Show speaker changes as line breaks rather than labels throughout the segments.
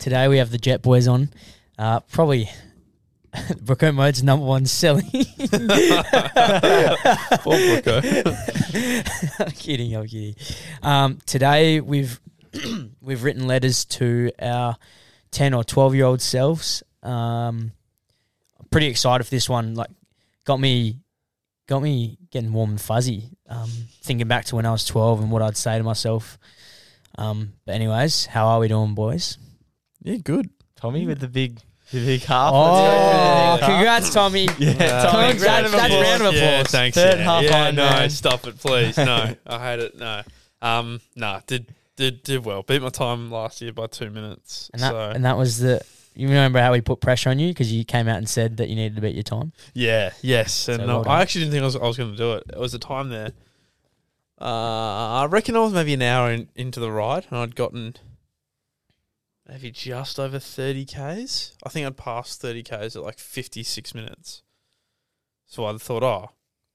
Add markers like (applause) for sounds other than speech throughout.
Today we have the Jet Boys on. Uh, probably (laughs) Brooko Mode's number one selling. (laughs) I'm kidding, I'm kidding. Um, today we've (clears throat) we've written letters to our ten or twelve year old selves. Um, I'm pretty excited for this one. Like, got me got me getting warm and fuzzy. Um, thinking back to when I was twelve and what I'd say to myself. Um, but anyways, how are we doing, boys?
Yeah, good. Tommy with the big, the big half.
Oh,
Let's go.
congrats, Tommy!
Yeah,
Tommy,
Congrats.
that's, that's round of applause.
Yeah, thanks.
Third
yeah.
half
yeah,
on,
no,
man.
stop it, please. No, (laughs) I hate it. No, um, nah, did did did well. Beat my time last year by two minutes.
And that,
so
and that was the. You remember how we put pressure on you because you came out and said that you needed to beat your time.
yeah, yes, and
So
no,
well done.
I actually didn't think I was, I was going to do it. It was a time there. Uh, I reckon I was maybe an hour in, into the ride, and I'd gotten maybe just over thirty k's. I think I'd passed thirty k's at like fifty six minutes. So I thought, oh,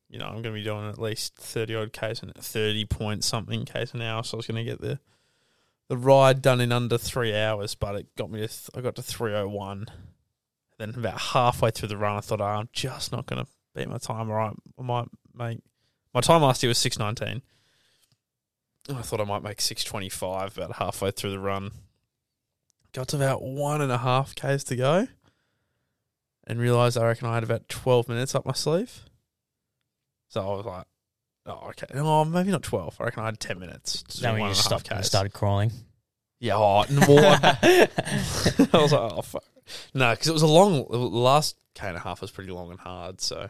you know, I'm going to be doing at least thirty odd k's and thirty point something k's an hour. So I was going to get the the ride done in under three hours, but it got me to th- I got to three oh one. Then about halfway through the run, I thought, oh, I'm just not going to beat my time. Right, I might make my time last year was six nineteen. And I thought I might make six twenty five about halfway through the run. Got to about one and a half k's to go, and realised I reckon I had about twelve minutes up my sleeve. So I was like, "Oh, okay. No, oh, maybe not twelve. I reckon I had ten minutes." to do
Then we just
and
stopped and started crawling.
Yeah, oh, what? (laughs) (laughs) I was like, oh fuck. No, because it was a long. The last k and a half was pretty long and hard, so I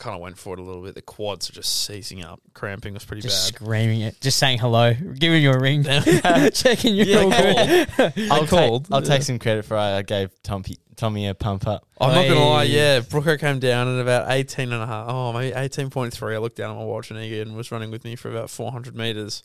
kind of went for it a little bit. The quads are just seizing up. Cramping was pretty
Just
bad.
screaming it, just saying hello, giving you a ring, (laughs) checking you're
Yeah,
all good. (laughs)
I'll,
called.
take, I'll take some credit for I gave Tommy, Tommy a pump up.
I'm not gonna lie. Yeah, Brooker came down at about 18 and a half. Oh, maybe 18.3. I looked down at my watch and Egan was running with me for about 400 meters.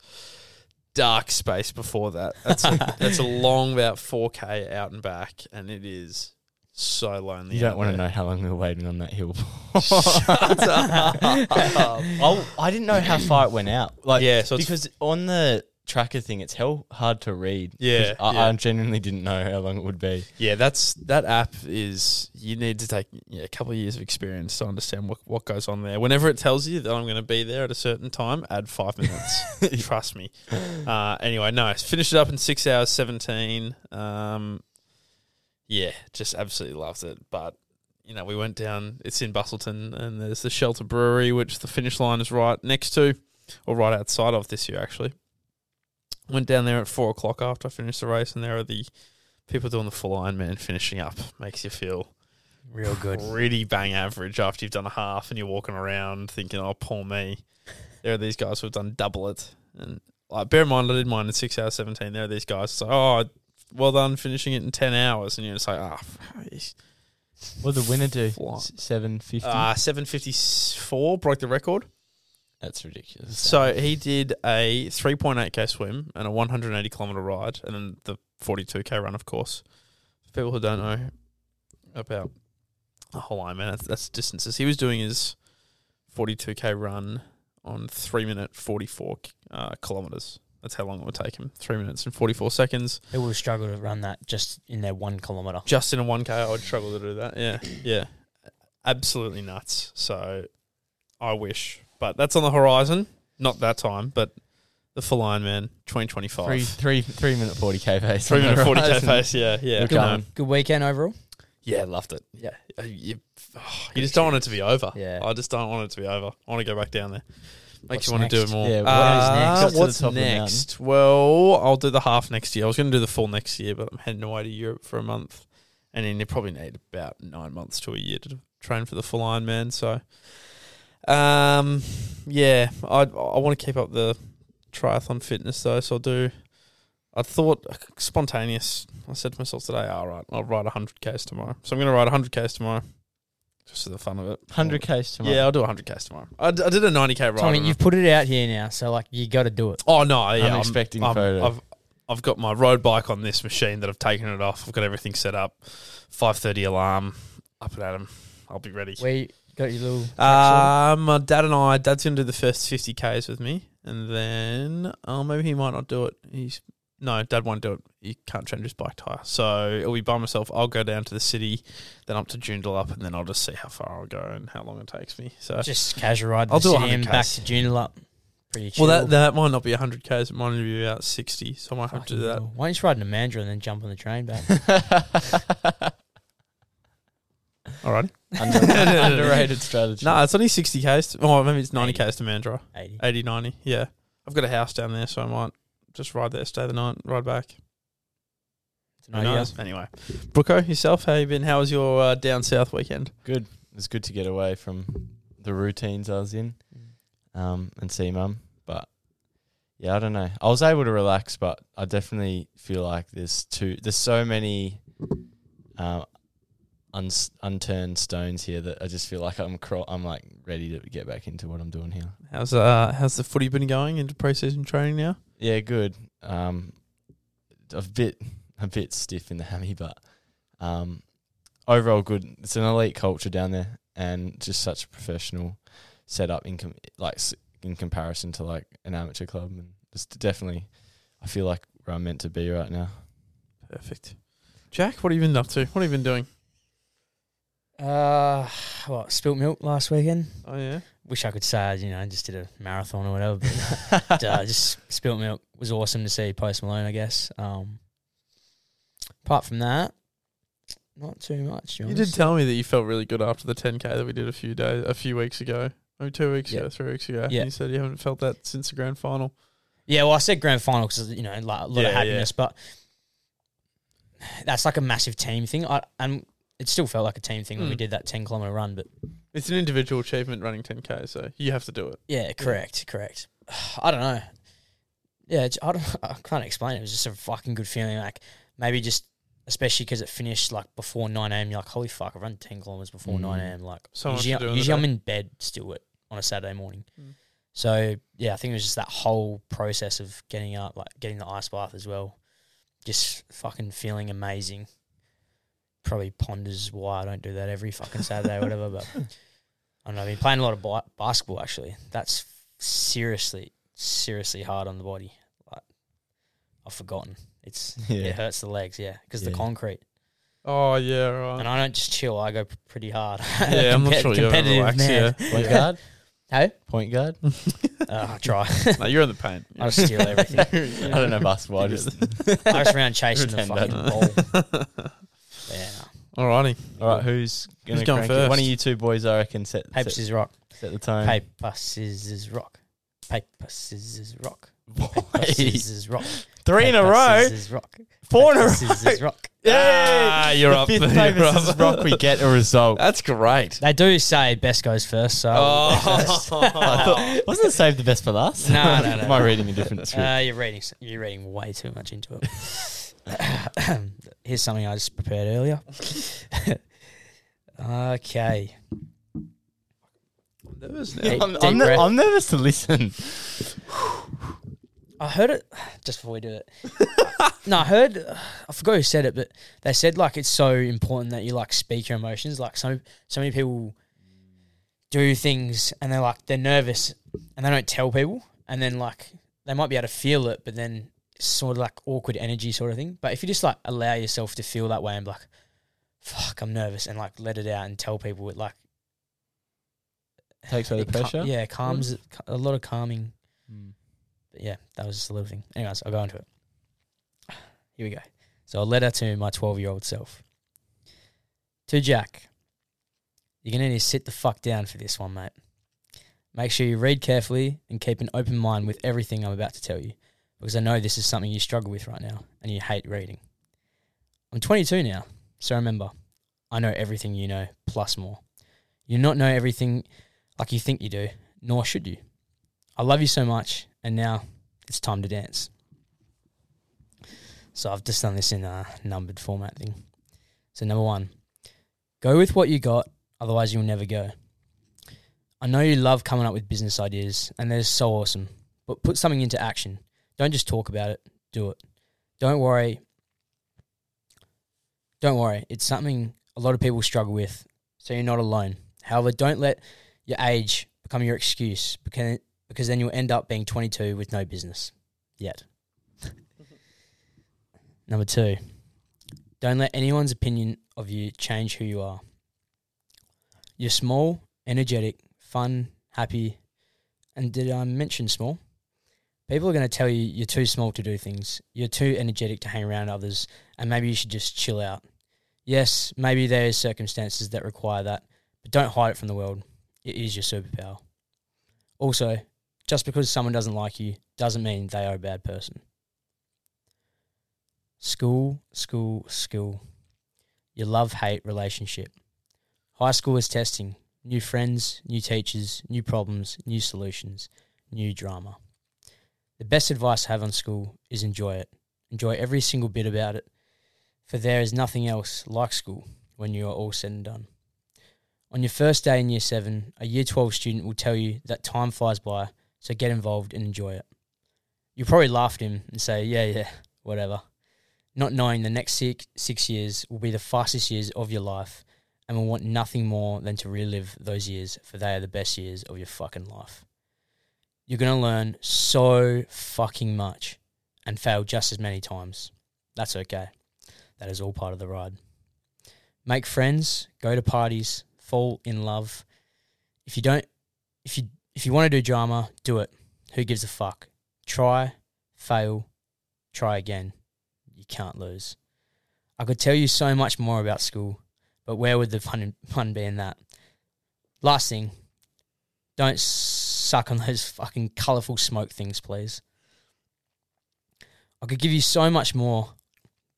Dark space before that. That's a, (laughs) that's a long about 4k out and back, and it is so lonely.
You don't want to know how long we were waiting on that hill. (laughs)
Shut up.
I, (laughs) I didn't know how far it went out. Like,
Yeah, so it's-
because on the tracker thing, it's hell hard to read.
Yeah,
I,
yeah.
I genuinely didn't know how long it would be.
Yeah, that's that app is you need to take yeah, a couple of years of experience to understand what, what goes on there. Whenever it tells you that I'm going to be there at a certain time, add five minutes. (laughs) Trust me. Uh, anyway, no, finished it up in six hours seventeen. Um, yeah, just absolutely loved it. But you know, we went down. It's in Busselton, and there's the Shelter Brewery, which the finish line is right next to, or right outside of this year actually. Went down there at four o'clock after I finished the race, and there are the people doing the full Ironman finishing up. Makes you feel
Real good.
pretty bang average after you've done a half and you're walking around thinking, "Oh, poor me." There are these guys who've done double it, and like bear in mind, I did mine in six hours seventeen. There are these guys. so "Oh, well done, finishing it in ten hours," and you're just like, "Ah,
What did the winner do? Seven fifty.
uh, seven fifty four broke the record."
That's ridiculous.
So he did a 3.8k swim and a 180 kilometer ride, and then the 42k run, of course. For people who don't know about a whole Ironman, that's, that's distances. He was doing his 42k run on three minute 44 uh, kilometers. That's how long it would take him. Three minutes and 44 seconds.
They would struggle to run that just in their one kilometer.
Just in a 1k, I would struggle to do that. Yeah, (coughs) yeah, absolutely nuts. So I wish, but that's on the horizon. Not that time, but the full Ironman 2025.
three, three, three minute forty k pace.
Three minute forty k pace, yeah, yeah.
Look
Good
on.
Good weekend overall.
Yeah, loved it. Yeah, Uh, you, oh, you just don't want it to be over.
Yeah.
I just don't want it to be over. I want to go back down there. Makes you want to do it
next?
more.
Yeah, what
Uh,
is next?
To the
What's
top of the
next? Well, I'll do the half next year. I was going to do the full next year, but I'm heading away to Europe for a month, and then you probably need about nine months to a year to train for the full Ironman. So, um, yeah, I I want to keep up the triathlon fitness though, so I'll do. I thought spontaneous. I said to myself today, all right, I'll ride 100 k's tomorrow. So I'm going to ride 100 k's tomorrow, just for the fun of it.
Hundred k's tomorrow.
Yeah, I'll do 100 k's tomorrow. I, d- I did a 90k ride.
Tommy,
on
you've put it out here now, so like you got to do it.
Oh no, yeah, I'm,
expecting
I'm-
photo.
I've I've got my road bike on this machine that I've taken it off. I've got everything set up. 5:30 alarm. Up and at 'em. I'll be ready.
Where you got your little.
Um, my dad and I, dad's gonna do the first 50 k's with me, and then oh maybe he might not do it. He's no, dad won't do it. He can't change his bike tire, so it'll be by myself. I'll go down to the city, then up to Joondalup, and then I'll just see how far I'll go and how long it takes me. So
Just casual ride.
I'll
the
do
city and
100
back to Joondalup. Pretty chill.
well, that that might not be 100 k's. It might only be about 60. So I might have to do that.
hell. Why don't you just ride to Mandurah and then jump on the train back? (laughs)
Alrighty. (laughs)
Under, underrated strategy.
No, it's only 60 k's. To, oh, maybe it's 90 k's to Mandurah.
80.
80, 90. Yeah. I've got a house down there, so I might just ride there, stay the night, ride back. Who knows? Anyway. Brooko, yourself, how you been? How was your uh, down south weekend?
Good. It's good to get away from the routines I was in, um, and see mum. But yeah, I don't know. I was able to relax, but I definitely feel like there's too there's so many uh, uns, unturned stones here that I just feel like I'm crawl, I'm like ready to get back into what I'm doing here.
How's uh how's the footy been going into pre-season training now?
Yeah, good. Um, a bit a bit stiff in the hammy, but um, overall good. It's an elite culture down there, and just such a professional setup in com- like in comparison to like an amateur club, and just definitely, I feel like where I'm meant to be right now.
Perfect. Jack, what have you been up to? What have you been doing?
Uh, what, spilt milk last weekend?
Oh yeah.
Wish I could say, I, you know, I just did a marathon or whatever. But (laughs) uh, just spilt milk it was awesome to see Post Malone, I guess. Um, apart from that, not too much.
You did tell me that you felt really good after the 10k that we did a few days, a few weeks ago, maybe two weeks
Yeah.
ago, three weeks ago.
Yeah.
You said you haven't felt that since the grand final.
Yeah, well, I said grand final because you know like, a lot
Yeah,
of happiness, but that's like a massive team thing. I and it still felt like a team thing when we
Mm.
did that ten kilometer run, but
It's an individual achievement running 10k, so you have to do it.
yeah, correct, correct. (sighs) I don't know. Yeah, it's, I don't. (laughs) I can't explain it. It was just a fucking good feeling. Like maybe just, especially because it finished like before nine a.m. You're like, holy fuck, I've run ten kilometers before
Mm.
nine a.m. Like
So much
usually,
to do in the
usually I'm
day.
in bed still at, on a Saturday morning.
Mm.
So yeah, I think it was just that whole process of getting up, like getting the ice bath as well, just fucking feeling amazing. Probably ponders why I don't do that every fucking Saturday or whatever, but I don't know. I've been playing a lot of bi- basketball actually. That's seriously, seriously hard on the body. Like I've forgotten. It's
Yeah.
it hurts the legs, yeah, because the concrete.
Oh yeah, right.
And I don't just chill. I go p- pretty hard. (laughs)
yeah, I'm not sure you're
competitive
relaxed.
man.
Yeah.
Point guard, (laughs)
Hey,
point guard. (laughs)
uh, I try.
no, you're in the paint.
I just steal everything.
I don't know basketball. I just
I just around chasing the fucking ball. Yeah.
Alrighty.
all right. Who's gonna
Who's going
crank it? One of you two boys, I reckon, set
Paper,
set,
scissors, rock.
set the tone.
Paper, scissors, rock. Paper, scissors, rock. Paper,
Boys.
scissors, rock.
Three in a
Paper,
row.
Scissors, rock.
Four in a
Paper,
row.
Scissors, rock. (laughs)
Ah, you're
the
up.
Fifth
You're
paper,
up.
scissors, rock. We get a result.
That's great.
They do say best goes first, so
Oh. (laughs) (laughs)
I thought, wasn't it saved the best for last?
No, no, no,
Am I reading a different script?
uh, you're reading. You're reading way too much into it. (coughs) (coughs) (coughs) Here's something I just prepared earlier. (laughs) okay.
I'm nervous now.
Deep-
I'm,
deep
I'm, ne-
breath.
I'm nervous to listen. (sighs)
I heard it (sighs) just before we do it. (laughs) no, I heard. (sighs) I forgot who said it, but they said like it's so important that you like speak your emotions. Like so, so many people do things and they're like they're nervous and they don't tell people, and then like they might be able to feel it, but then it's sort of like awkward energy sort of thing. But if you just like allow yourself to feel that way and be like, "Fuck, I'm nervous," and like let it out and tell people, it like
Takes away the
it cal-
pressure.
yeah, calms it- a lot of calming.
Mm.
But yeah, that was just a little thing. Anyways, I'll go into it. Here we go. So a letter to my 12 year old self. To Jack. You're going to need to sit the fuck down for this one, mate. Make sure you read carefully and keep an open mind with everything I'm about to tell you, because I know this is something you struggle with right now and you hate reading. I'm 22 now, so remember, I know everything you know, plus more. You do not know everything like you think you do, nor should you. I love you so much, and now it's time to dance. So I've just done this in a numbered format thing. So number one, go with what you got, otherwise you'll never go. I know you love coming up with business ideas, and they're so awesome. But put something into action. Don't just talk about it. Do it. Don't worry. Don't worry. It's something a lot of people struggle with, so you're not alone. However, don't let your age become your excuse because because then you'll end up being 22 with no business yet. (laughs) Number two, don't let anyone's opinion of you change who you are. You're small, energetic, fun, happy, and did I mention small? People are going to tell you you're too small to do things. You're too energetic to hang around others, and maybe you should just chill out. Yes, maybe there is circumstances that require that, but don't hide it from the world. It is your superpower. Also, just because someone doesn't like you doesn't mean they are a bad person. School, school, school. Your love hate relationship. High school is testing. New friends, new teachers, new problems, new solutions, new drama. The best advice I have on school is enjoy it. Enjoy every single bit about it, for there is nothing else like school when you are all said and done. On your first day in year seven, a year 12 student will tell you that time flies by, so get involved and enjoy it. You'll probably laugh at him and say, yeah, yeah, whatever. Not knowing the next six, six years will be the fastest years of your life and will want nothing more than to relive those years, for they are the best years of your fucking life. You're going to learn so fucking much and fail just as many times. That's okay. That is all part of the ride. Make friends, go to parties, fall in love. If you don't if you if you want to do drama, do it. Who gives a fuck? Try, fail, try again. You can't lose. I could tell you so much more about school, but where would the fun, fun be in that? Last thing, don't suck on those fucking colourful smoke things, please. I could give you so much more,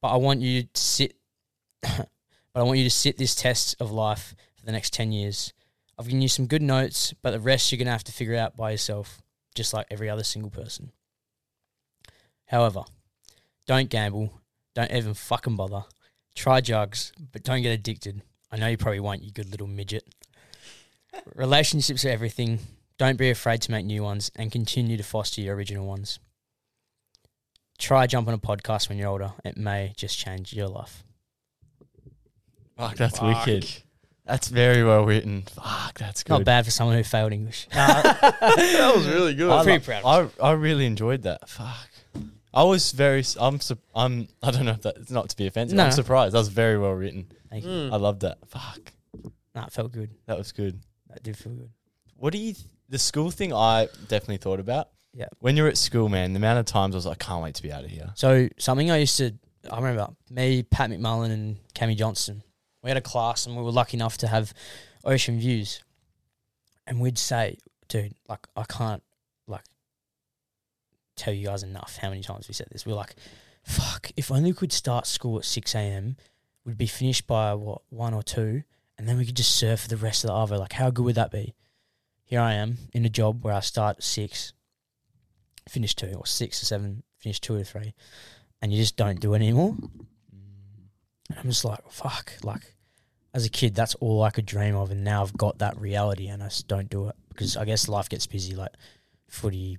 but I want you to sit. (coughs) but I want you to sit this test of life for the next ten years. I've given you some good notes, but the rest you're gonna have to figure out by yourself, just like every other single person. However, don't gamble. Don't even fucking bother. Try drugs, but don't get addicted. I know you probably won't, you good little midget. (laughs) Relationships are everything. Don't be afraid to make new ones and continue to foster your original ones. Try jump on a podcast when you're older. It may just change your life.
Fuck, that's
Fuck.
wicked. That's very well written. Fuck, that's good.
Not bad for someone who failed English. (laughs)
that was really good.
I'm
pretty proud of
I, I really enjoyed that. Fuck. I was very. s- I'm. sup- I'm. I don't know if that's not to be offensive.
No.
I'm surprised. That was very well written.
Thank you.
Mm.
I loved that. Fuck.
Nah, felt good.
That was good.
That did feel good.
What do you? Th- the school thing, I definitely thought about.
Yeah.
When you're at school, man, the amount of times I was like, I can't wait to be out of here.
So something I used to, I remember me, Pat McMullen, and Cammy Johnston. We had a class, and we were lucky enough to have ocean views. And we'd say, dude, like I can't like tell you guys enough how many times we said this. We are like, fuck, if only we could start school at six a.m., we'd be finished by what one or two, and then we could just surf for the rest of the hour. Like, how good would that be? Here I am in a job where I start at six, finish two, or six or seven, finish two or three, and you just don't do it anymore. And I'm just like, fuck, like, as a kid, that's all I could dream of, and now I've got that reality, and I just don't do it because I guess life gets busy, like footy,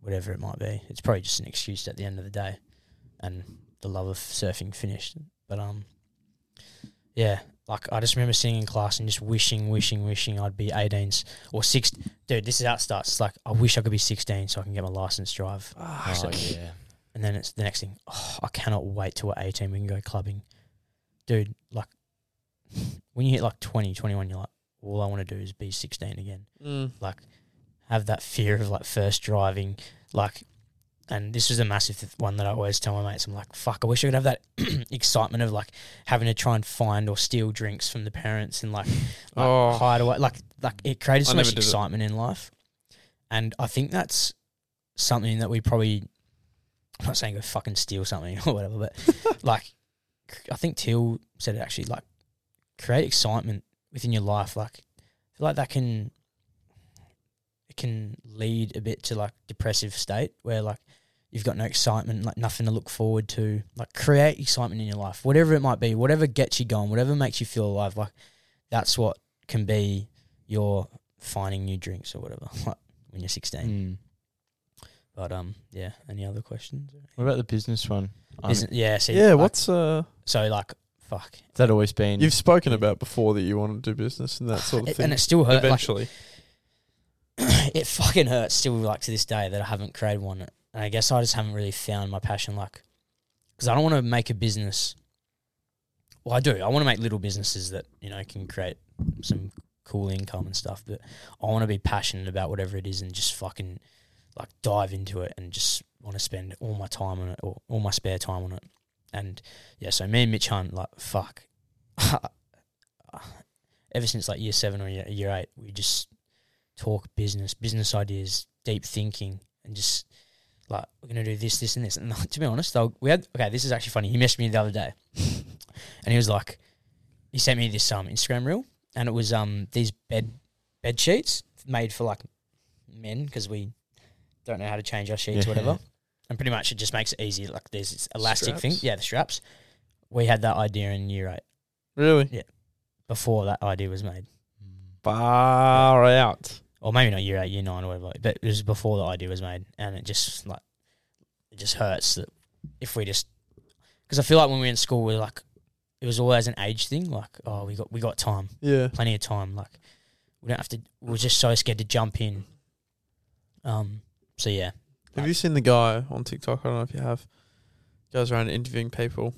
whatever it might be. It's probably just an excuse at the end of the day, and the love of surfing finished. But um, yeah, like I just remember sitting in class and just wishing, wishing, wishing I'd be 18s or six. Dude, this is how it starts. It's like I wish I could be 16 so I can get my license drive.
Oh,
So-
yeah.
And then it's the next thing. Oh, I cannot wait till we're 18. We can go clubbing. Dude, like, when you hit like 20, 21, you're like, all I want to do is be 16 again.
Mm.
Like, have that fear of like first driving. Like, and this is a massive one that I always tell my mates. I'm like, fuck, I wish I could have that (clears throat) excitement of like having to try and find or steal drinks from the parents and like, (laughs) like
Oh.
hide away. Like, like it created so
I
much excitement in life. And I think that's something that we probably I'm not saying go fucking steal something (laughs) or whatever, but (laughs) like I think Till said it actually like create excitement within your life. Like I feel like that can can lead a bit to like depressive state where like you've got no excitement, like nothing to look forward to. Like create excitement in your life, whatever it might be, whatever gets you going, whatever makes you feel alive. Like that's what can be your finding new drinks or whatever. (laughs) Like when you're 16.
Mm.
But um, yeah. Any other questions?
What about the business one? Um,
Isn't, yeah. See,
Yeah,
like,
what's uh?
so like fuck,
has that always been?
You've spoken about before that you want to do business and that sort of
It-
thing.
and it still hurt. Like,
eventually.
It fucking hurts still, like to this day, that I haven't created one. And I guess I just haven't really found my passion, like, because I don't want to make a business. Well, I do. I want to make little businesses that you know can create some cool income and stuff. But I want to be passionate about whatever it is and just fucking like dive into it and just want to spend all my time on it or all my spare time on it. And yeah, so me and Mitch Hunt, like, fuck. (laughs) Ever since like year seven or year, eight, we just talk business, business ideas, deep thinking, and just like we're gonna do this, this, and this. And (laughs) to be honest, though, we had okay. This is actually funny. He messaged me the other day, (laughs) and he was like, he sent me this um Instagram reel, and it was um these bed bed sheets made for like men because we don't know how to change our sheets, or whatever. And pretty much it just makes it easy. Like there's this elastic thing, yeah, the straps. We had that idea in year eight
Really? Yeah.
Before that idea was made.
Far out.
or maybe not year eight, year nine, or whatever. But it was before the idea was made, and it just like it just hurts that if we just because I feel like when we were in school, we are like it was always an age thing. Like oh, we got we got time,
Yeah.
plenty of time. Like we don't have to. We're just so scared to jump in. Um. So yeah,
Have you seen the guy on TikTok? I don't know if you have. Goes around interviewing people,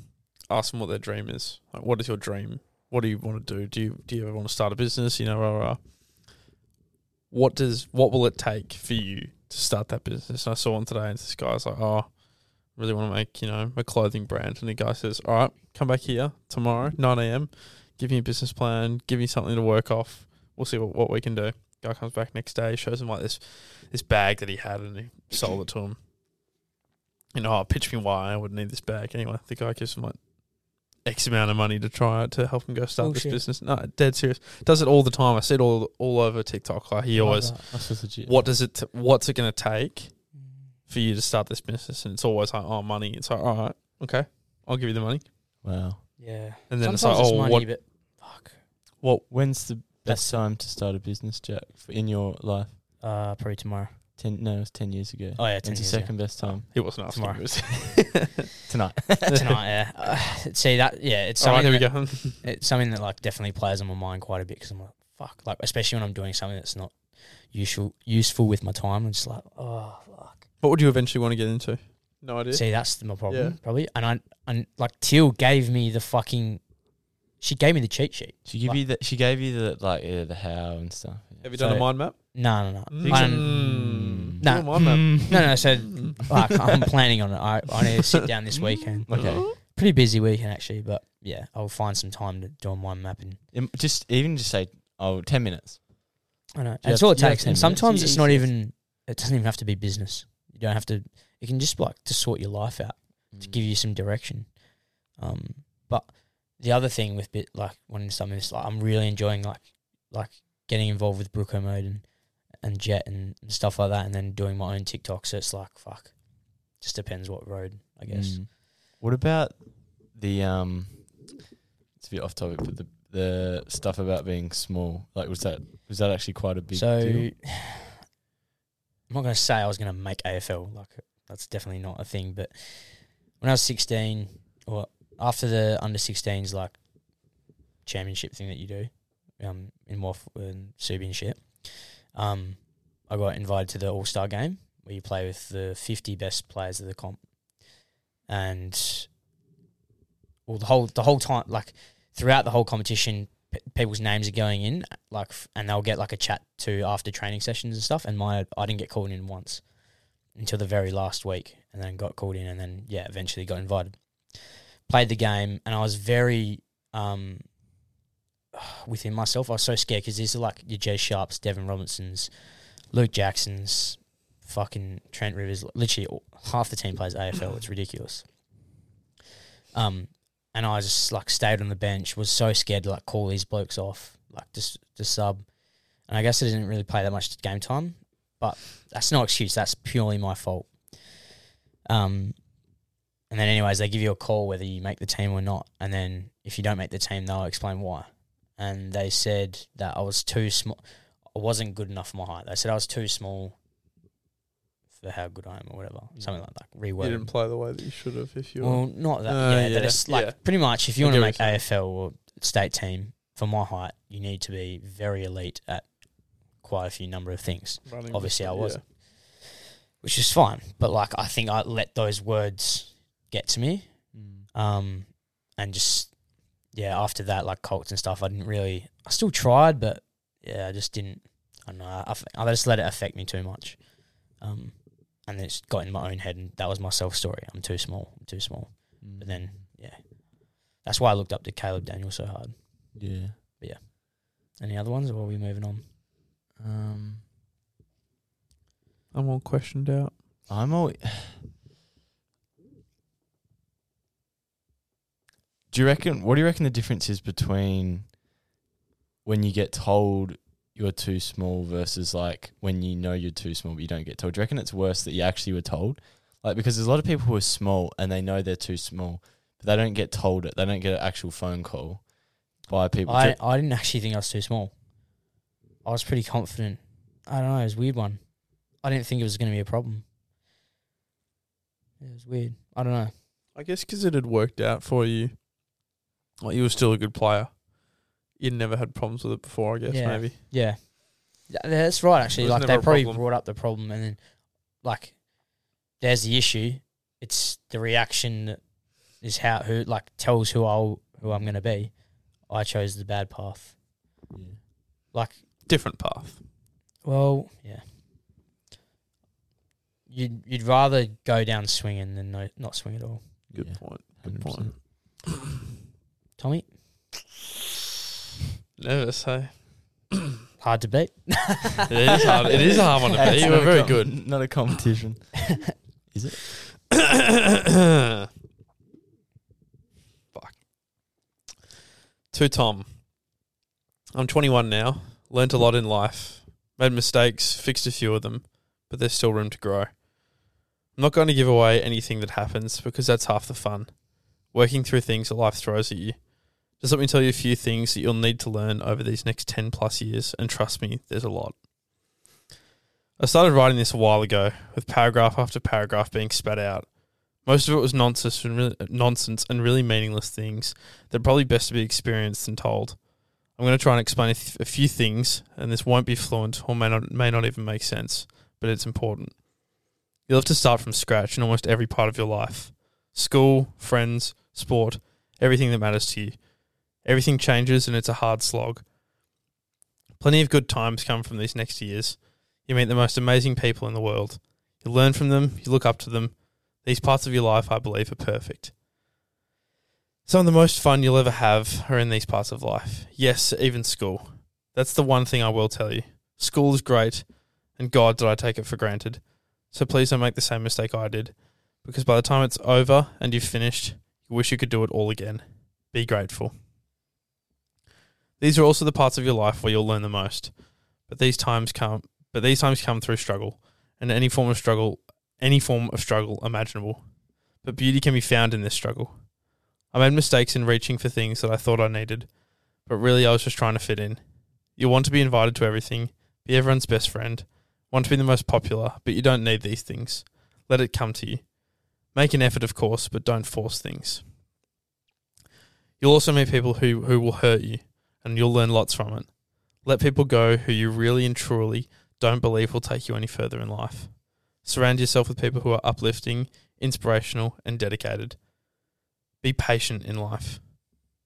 them what their dream is. Like, what is your dream? What do you want to do? Do you do you ever want to start a business? You know, what does what will it take for you to start that business? And I saw one today, and this guy's like, "Oh, I really want to make you know a clothing brand." And the guy says, "All right, come back here tomorrow, nine a.m. Give me a business plan. Give me something to work off. We'll see what, what we can do." Guy comes back next day, shows him like this this bag that he had, and he sold it to him. You know, oh, pitch me why I would need this bag. Anyway, the guy gives him like X amount of money to try to help him go start
Bullshit.
this business. No, dead serious. Does it all the time. I see it all all over TikTok. Like he always,
That's
what does it? T- what's it going to take for you to start this business? And it's always like, oh, money. It's like, all right, okay, I'll give you the money.
Wow.
yeah.
And then
Sometimes
it's like, oh,
money,
what?
but fuck.
What?
When's the best time to start a business, Jack, f- in your life?
Uh, probably tomorrow.
Ten? No, it was ten years ago.
Oh yeah, ten
When's the
years, yeah.
second best time?
It wasn't asking.
Tomorrow.
He was- (laughs)
Tonight. (laughs)
tonight. Yeah. Uh, (laughs) see that? Yeah, it's
all right,
something.
here we
that,
go.
It's something that like definitely plays on my mind quite a bit because I'm like, fuck, like especially when I'm doing something that's not useful useful with my time. I'm just like, oh fuck.
what would you eventually want to get into? No idea.
See, that's my problem,
Yeah.
probably. And I and like Teal gave me the fucking. She gave me the cheat sheet.
She give
Like-
you the. She gave you the like yeah, the how and stuff.
Have you done
So-
a mind map?
No, no, no.
Mm.
I don't-
Mm.
No,
Do a mind map.
mm, (laughs) no, no. So like, I'm planning on it. I, I need to sit down this weekend. (laughs)
Okay.
Pretty busy weekend actually, but yeah, I'll find some time to do a mind mapping.
Im- Just even just say oh 10 minutes.
I know.
You
That's
have-
all it
you have
takes.
10
And
minutes,
sometimes it's not
easy.
even. It doesn't even have to be business. You don't have to. It can just like to sort your life out to give you some direction. Um, but the other thing with bit like wanting something is like I'm really enjoying like like getting involved with Brooko mode and and Jet and stuff like that, and then doing my own TikTok. So it's like fuck. Just depends what road, I guess.
Mm. What about the um? It's a bit off topic, but the the stuff about being small? Like, was that was that actually quite a big
so
deal? (sighs)
I'm not going to say I was going to make AFL. Like that's definitely not a thing. But when I was 16, or after the under 16s like championship thing that you do, um, in Morph and Subi shit, um, I got invited to the All Star game where you play with the 50 best players of the comp, and well, the whole the whole time, like throughout the whole competition, people's names are going in, like, and they'll get like a chat to after training sessions and stuff. And my I didn't get called in once until the very last week, and then got called in, and then yeah, eventually got invited. Played the game, and I was very um within myself. I was so scared because these are like your Jay Sharps, Deven Robertsons, Luke Jacksons, fucking Trent Rivers. Literally all, half the team plays AFL. It's ridiculous. Um, and I just like stayed on the bench. Was so scared to like call these blokes off, like just to sub. And I guess I didn't really play that much game time, but that's no excuse. That's purely my fault. Um, and then anyways, they give you a call whether you make the team or not, and then if you don't make the team, they'll explain why. And they said that I was too small. I wasn't good enough for my height. They said I was too small for how good I am, or whatever. Something like that.
You didn't play the way that you should have if you were.
Well, not that.
Uh,
yeah,
yeah,
that it's like
yeah.
pretty much if you want to make AFL or state team for my height, you need to be very elite at quite a few number of things,
running
obviously I wasn't. which is fine. But like, I think I let those words get to me, um, and just yeah, after that, like Colts and stuff, I didn't really. I still tried, but yeah, I just didn't. I don't know. I, f- I just let it affect me too much, um, and then it's got in my own head, and that was my self story. I'm too small. I'm too small. But then, yeah, that's why I looked up to Caleb Daniel so hard.
yeah. But Yeah.
Any other ones, or are we moving on?
Um,
I'm all questioned out.
I'm always. Do you reckon? What do you reckon the difference is between when you get told you're too small versus like when you know you're too small but you don't get told? Do you reckon it's worse that you actually were told? Like because there's a lot of people who are small and they know they're too small, but they don't get told it. They don't get an actual phone call by people.
I, I didn't actually think I was too small. I was pretty confident. I don't know. It was a weird one. I didn't think it was going to be a problem. It was weird. I don't know.
I guess because it had worked out for you. Like you were still a good player. You'd never had problems with it before. I guess
Yeah.
maybe.
Yeah, Th- that's right. Actually,
It was
like
never
they
a
probably
problem.
brought up the problem, and then like there's the issue. It's the reaction that is how who like tells who I who I'm going to be. I chose the bad path. Like,
Different path.
well, yeah. You'd you'd rather go down swinging than no, not swing at all.
Good
Yeah,
point. Good
100%.
point. (coughs)
Tommy,
Nervous, hey.
hard to beat.
It is hard. It is a hard one to
That's
beat. You
not
were
a
very
com-
good.
Not a competition. (laughs) is it? (coughs)
Fuck. To Tom. I'm 21 now. Learned a lot in life. Made mistakes, fixed a few of them, but there's still room to grow. I'm not going to give away anything that happens because that's half the fun. Working through things that life throws at you. Just let me tell you a few things that you'll need to learn over these next 10 plus years, and trust me, there's a lot. I started writing this a while ago, with paragraph after paragraph being spat out. Most of it was nonsense and really, nonsense and really meaningless things that are probably best to be experienced and told. I'm going to try and explain a, th- a few things, and this won't be fluent or may not may not even make sense, but it's important. You'll have to start from scratch in almost every part of your life: school, friends, sport, everything that matters to you. Everything changes, and it's a hard slog. Plenty of good times come from these next years. You meet the most amazing people in the world. You learn from them. You look up to them. These parts of your life, I believe, are perfect. Some of the most fun you'll ever have are in these parts of life. Yes, even school. That's the one thing I will tell you. School is great, and God, did I take it for granted. So please don't make the same mistake I did, because by the time it's over and you've finished, you wish you could do it all again. Be grateful. These are also the parts of your life where you'll learn the most, but these times come. But these times come through struggle, and any form of struggle, any form of struggle imaginable. But beauty can be found in this struggle. I made mistakes in reaching for things that I thought I needed, but really I was just trying to fit in. You want to be invited to everything, be everyone's best friend, want to be the most popular, but you don't need these things. Let it come to you. Make an effort, of course, but don't force things. You'll also meet people who, who will hurt you, and you'll learn lots from it. Let people go who you really and truly don't believe will take you any further in life. Surround yourself with people who are uplifting, inspirational, and dedicated. Be patient in life.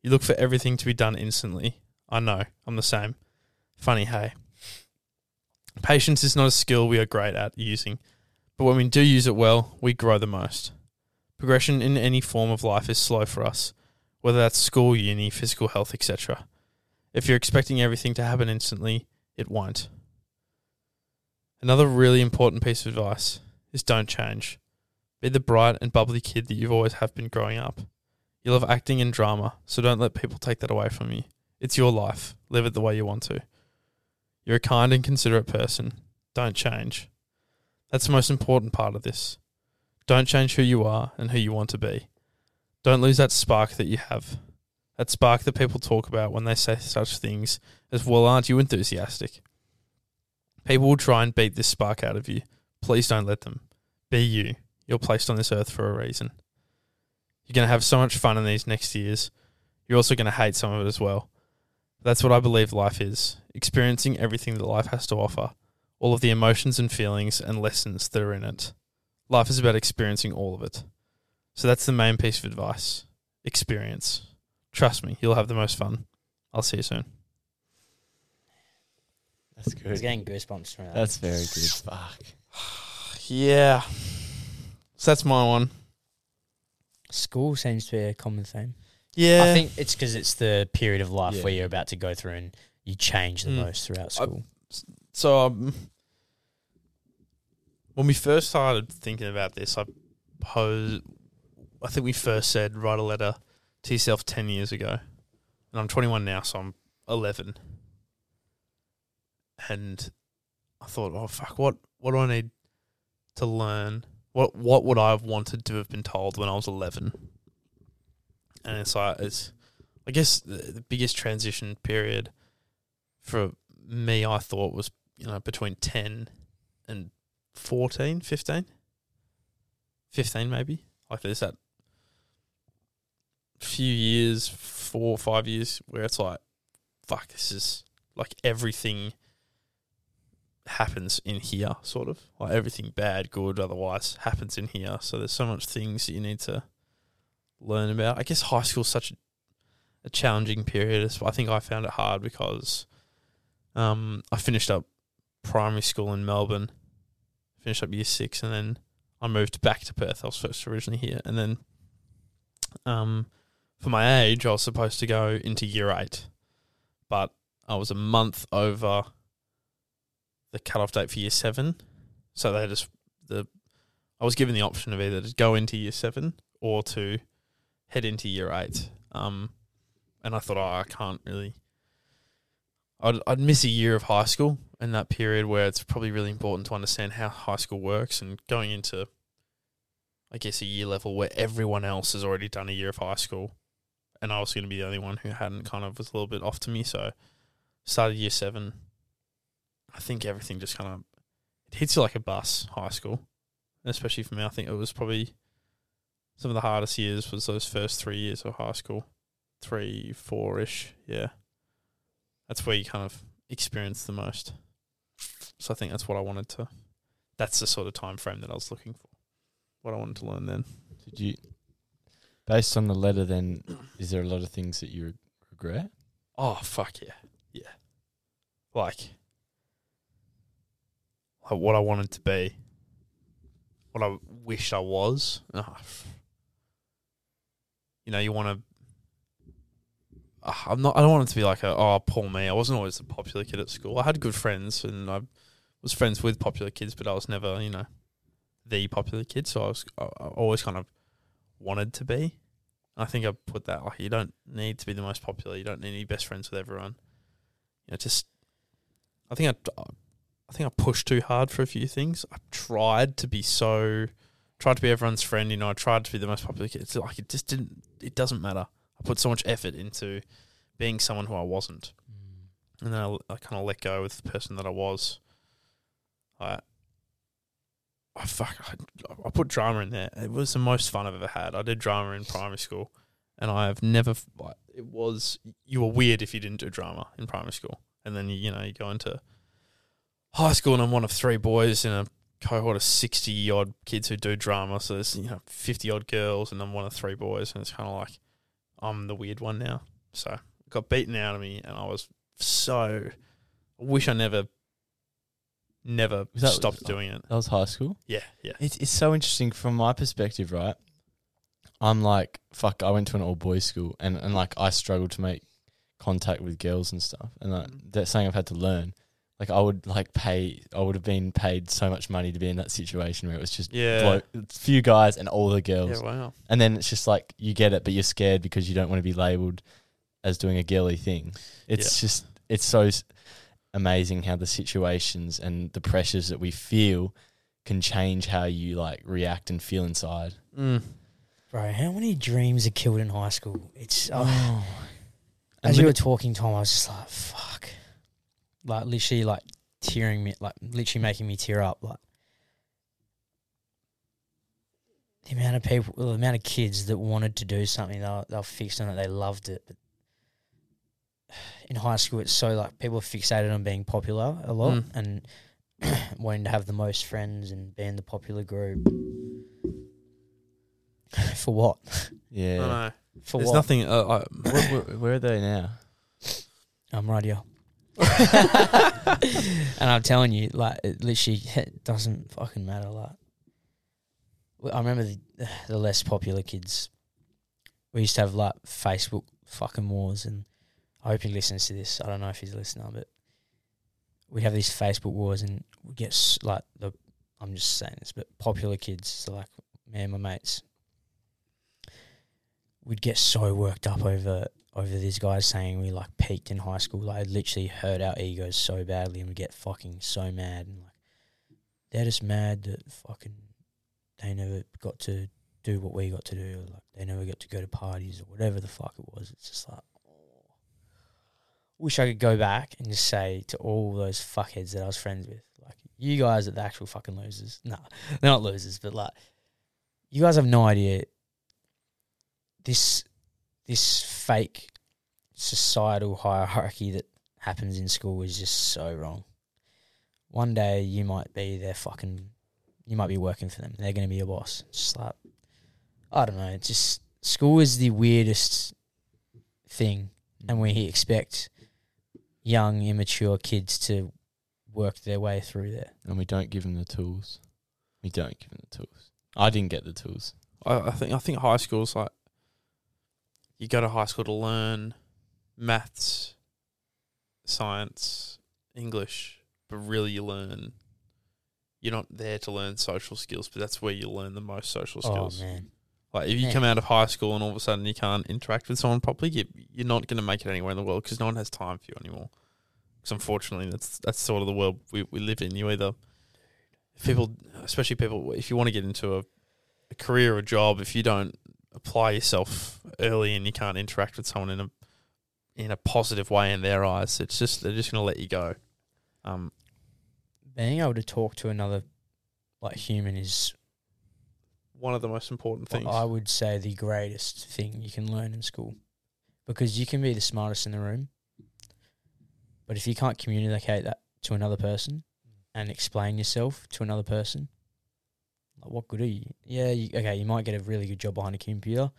You look for everything to be done instantly. I know, I'm the same. Funny, hey. Patience is not a skill we are great at using, but when we do use it well, we grow the most. Progression in any form of life is slow for us, whether that's school, uni, physical health, etc. If you're expecting everything to happen instantly, it won't. Another really important piece of advice is don't change. Be the bright and bubbly kid that you've always have been growing up. You love acting and drama, so don't let people take that away from you. It's your life. Live it the way you want to. You're a kind and considerate person. Don't change. That's the most important part of this. Don't change who you are and who you want to be. Don't lose that spark that you have. That spark that people talk about when they say such things as, well, aren't you enthusiastic? People will try and beat this spark out of you. Please don't let them. Be you. You're placed on this earth for a reason. You're going to have so much fun in these next years. You're also going to hate some of it as well. That's what I believe life is experiencing everything that life has to offer, all of the emotions and feelings and lessons that are in it. Life is about experiencing all of it. So that's the main piece of advice experience. Trust me, you'll have the most fun. I'll see you soon.
That's
I was
good.
getting goosebumps from that.
That's very good. Fuck. (sighs)
Yeah. So that's my one.
School seems to be a common theme.
Yeah.
I think it's because it's the period of life
Yeah.
where you're about to go through and you change the
Mm.
most throughout school.
so. Um, when we first started thinking about this, I posed. I think we first said write a letter to yourself ten years ago, and I'm 21 now, so I'm 11. And I thought, oh fuck, what what do I need to learn? What what would I have wanted to have been told when I was 11? And it's like it's, I guess the, the biggest transition period for me, I thought was you know between 10 and 14, 15, 15 maybe. Like there's that few years, four or five years, where it's like, fuck, this is like everything happens in here, sort of. Like everything bad, good, otherwise happens in here. So there's so much things that you need to learn about. I guess high school's such a, a challenging period. I think I found it hard because um, I finished up primary school in Melbourne, finished up year six, and then I moved back to Perth. I was first originally here, and then um, for my age, I was supposed to go into year eight, but I was a month over the cutoff date for year seven, so they just the I was given the option of either to go into year seven or to head into year eight. Um, and I thought, oh, I can't really. I'd, I'd miss a year of high school in that period where it's probably really important to understand how high school works and going into, I guess, a year level where everyone else has already done a year of high school, and I was going to be the only one who hadn't. Kind of was a little bit off to me, so started year seven. I think everything just kind of it hits you like a bus. High school, especially for me, I think it was probably some of the hardest years was those first three years of high school, three, four ish. Yeah, that's where you kind of experience the most. So I think that's what I wanted to. That's the sort of time frame that I was looking for. What I wanted to learn then.
Did you, based on the letter, then, is there a lot of things that you re- regret?
Oh fuck yeah, yeah. Like, like what I wanted to be, what I wished I was. Oh, you know, you want to. Ah, I'm not. I don't want it to be like a oh poor me. I wasn't always the popular kid at school. I had good friends and I was friends with popular kids, but I was never you know the popular kid. So I was I, I always kind of wanted to be. I think I put that like you don't need to be the most popular. You don't need to be best friends with everyone. You know, just I think I I think I pushed too hard for a few things. I tried to be so tried to be everyone's friend. You know, I tried to be the most popular kid. It's like it just didn't. It doesn't matter. I put so much effort into being someone who I wasn't, mm. and then I, I kind of let go with the person that I was. I, Fuck, I, I put drama in there. It was the most fun I've ever had. I did drama in primary school, and I have never. Like, it was you were weird if you didn't do drama in primary school, and then you you know you go into high school, and I'm one of three boys in a cohort of sixty odd kids who do drama. So there's you know fifty odd girls, and I'm one of three boys, and it's kind of like I'm the weird one now. So got beaten out of me, and I was so. I wish I never, never
that-
stopped doing it.
That was high school.
Yeah, yeah.
It's it's so interesting from my perspective, right? I'm like, fuck, I went to an all boys school and, and like I struggled to make contact with girls and stuff. And like
Mm.
that's something I've had to learn. Like I would like pay I would have been paid so much money to be in that situation where it was just
Yeah.
blo- few guys and all the girls.
Yeah, wow.
And then it's just like you get it, but you're scared because you don't want to be labelled as doing a girly thing. It's just it's so s- amazing how the situations and the pressures that we feel can change how you like react and feel inside.
Mm.
Bro, how many dreams are killed in high school? It's oh,
And
as you were talking, Tom, I was just like, fuck, like literally like tearing me, like literally making me tear up. Like the amount of people, the amount of kids that wanted to do something, they were, they were fixed on it, they loved it. But in high school, it's so like people are fixated on being popular a lot
Mm.
and (clears throat) wanting to have the most friends and be in the popular group. (laughs) For what?
yeah.
I know.
For
There's
what?
nothing. Uh, I,
where, where, where are they now?
I'm right here. (laughs) and I'm telling you, like, it literally it doesn't fucking matter. Like, Well, I remember the, the less popular kids. We used to have like Facebook fucking wars, and I hope he listens to this. I don't know if he's a listener, but we'd have these Facebook wars, and we get like the. I'm just saying this, but popular kids, so like me and my mates, we'd get so worked up over over these guys saying we like peaked in high school. Like it literally hurt our egos so badly, and we get fucking so mad, and like they're just mad that fucking they never got to do what we got to do. Like they never got to go to parties or whatever the fuck it was. It's just like. Wish I could go back and just say to all those fuckheads that I was friends with, like, you guys are the actual fucking losers. (laughs) No, they're not losers, but like, you guys have no idea this this fake societal hierarchy that happens in school is just so wrong. One day you might be their fucking, you might be working for them. They're going to be your boss. Just like, I don't know. Just school is the weirdest thing, and we expect young, immature kids to work their way through there.
And we don't give them the tools. We don't give them the tools. I didn't get the tools.
I, I think I think high school's like you go to high school to learn maths, science, English, but really you learn. You're not there to learn social skills, but that's where you learn the most social oh, skills.
Oh man,
Like if you
Yeah.
come out of high school and all of a sudden you can't interact with someone properly, you, you're not going to make it anywhere in the world because no one has time for you anymore. Because unfortunately, that's that's sort of the world we, we live in. You either people, especially people, if you want to get into a, a career or a job, if you don't apply yourself early and you can't interact with someone in a in a positive way in their eyes, it's just they're just going to let you go. Um,
being able to talk to another like human is
one of the most important things.
I would say the greatest thing you can learn in school. Because you can be the smartest in the room, but if you can't communicate that to another person and explain yourself to another person, like what good are you? Yeah, you, okay, you might get a really good job behind a computer.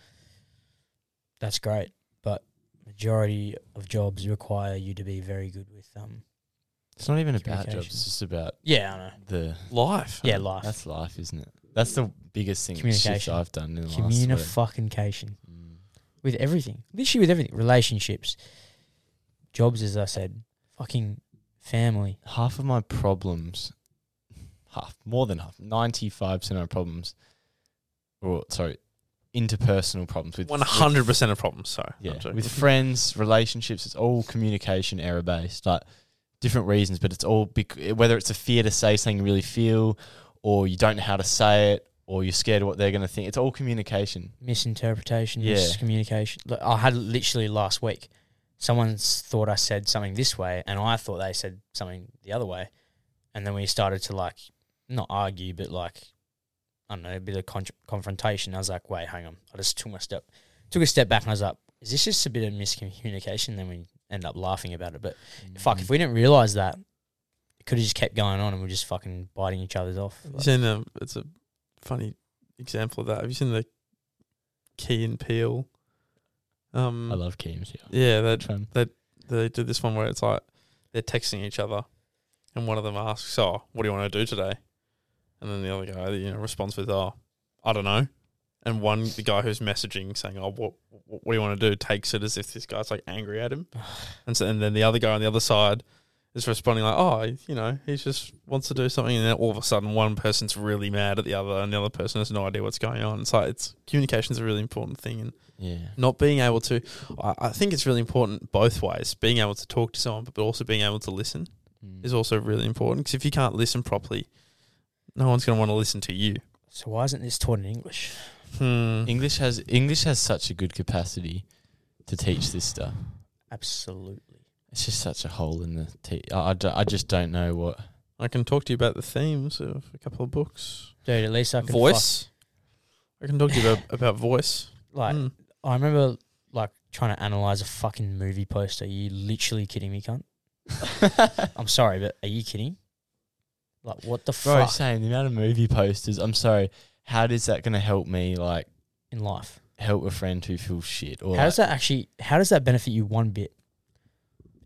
That's great, but majority of jobs require you to be very good with um.
It's not even about jobs.
Communication.
It's just about
Yeah, I know.
the.
Life,
Yeah, life.
That's life, isn't it? That's the biggest thing. shift
Communication.
I've done in the last.
Communication.
Mm.
with everything, literally with everything, relationships, jobs, as I said, fucking family.
half of my problems, half more than half, ninety five percent of my problems, or sorry, interpersonal problems with
one hundred percent of problems. Sorry,
Yeah,
I'm joking.
with friends, relationships, it's all communication error based. Like different reasons, but it's all bec- whether it's a fear to say something you really feel, or you don't know how to say it, or you're scared of what they're going to think. It's all communication.
Misinterpretation,
Yeah.
miscommunication. Look, I had literally last week someone's thought I said something this way, and I thought they said something the other way, and then we started to like not argue, but like I don't know, a bit of con- confrontation. I was like, wait, hang on. I just took my step, took a step back, and I was like, is this just a bit of miscommunication? Then we end up laughing about it. But fuck, if mm-hmm. we didn't realize that, it could have just kept going on, and we're just fucking biting each other's off.
Have you seen the? It's a funny example of that. Have you seen the Key and Peele? Um,
I love Keems. Yeah.
Yeah, they
Which one?
they did this one where it's like they're texting each other, and one of them asks, "Oh, what do you want to do today?" And then the other guy, you know, responds with, "Oh, I don't know." And one, the guy who's messaging saying, "Oh, what what, what do you want to do?" takes it as if this guy's like angry at him, (sighs) and so and then the other guy on the other side is responding like, "Oh, you know, he just wants to do something," and then all of a sudden, one person's really mad at the other, and the other person has no idea what's going on. It's like it's communication's a really important thing, and
Yeah.
not being able to I, I think it's really important both ways being able to talk to someone but also being able to listen
Mm.
is also really important because if you can't listen properly no one's going to want to listen to you
So why isn't this taught in English?
hmm.
English has English has such a good capacity to teach this stuff.
Absolutely.
It's just such a hole in the. Te- I, I, just don't know what.
i can talk to you about the themes of a couple of books
Dude, at least I can
voice i can talk to you about, (laughs) about voice
like,
Hmm.
I remember like trying to analyze a fucking movie poster. Are you literally kidding me, cunt? (laughs) I'm sorry, but are you kidding? Like, what the
Bro,
fuck
saying the amount of movie posters. I'm sorry. How is that going to help me? Like
in life?
help a friend who feels shit? Or
How does that actually? How does that benefit you one bit?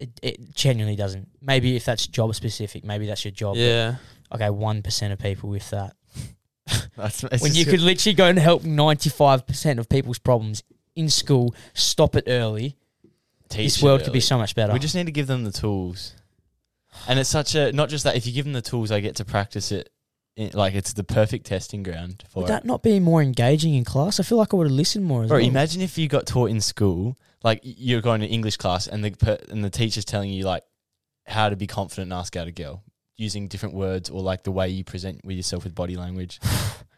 It, it genuinely doesn't. Maybe if that's job specific, maybe that's your job. but,
yeah
Okay, one percent of people with that. (laughs)
That's, (laughs)
when you could literally go and help ninety five percent of people's problems in school, stop it early.
teach
this world could be so much better.
We just need to give them the tools. And it's such a not just that if you give them the tools, they get to practice it. Like it's the perfect testing ground for
Would
it.
that not be more engaging in class? I feel like I would have listened more as
Bro,
well.
imagine if you got taught in school, like you're going to English class, and the per- and the teacher's telling you like how to be confident and ask out a girl using different words or like the way you present with yourself with body language. (laughs)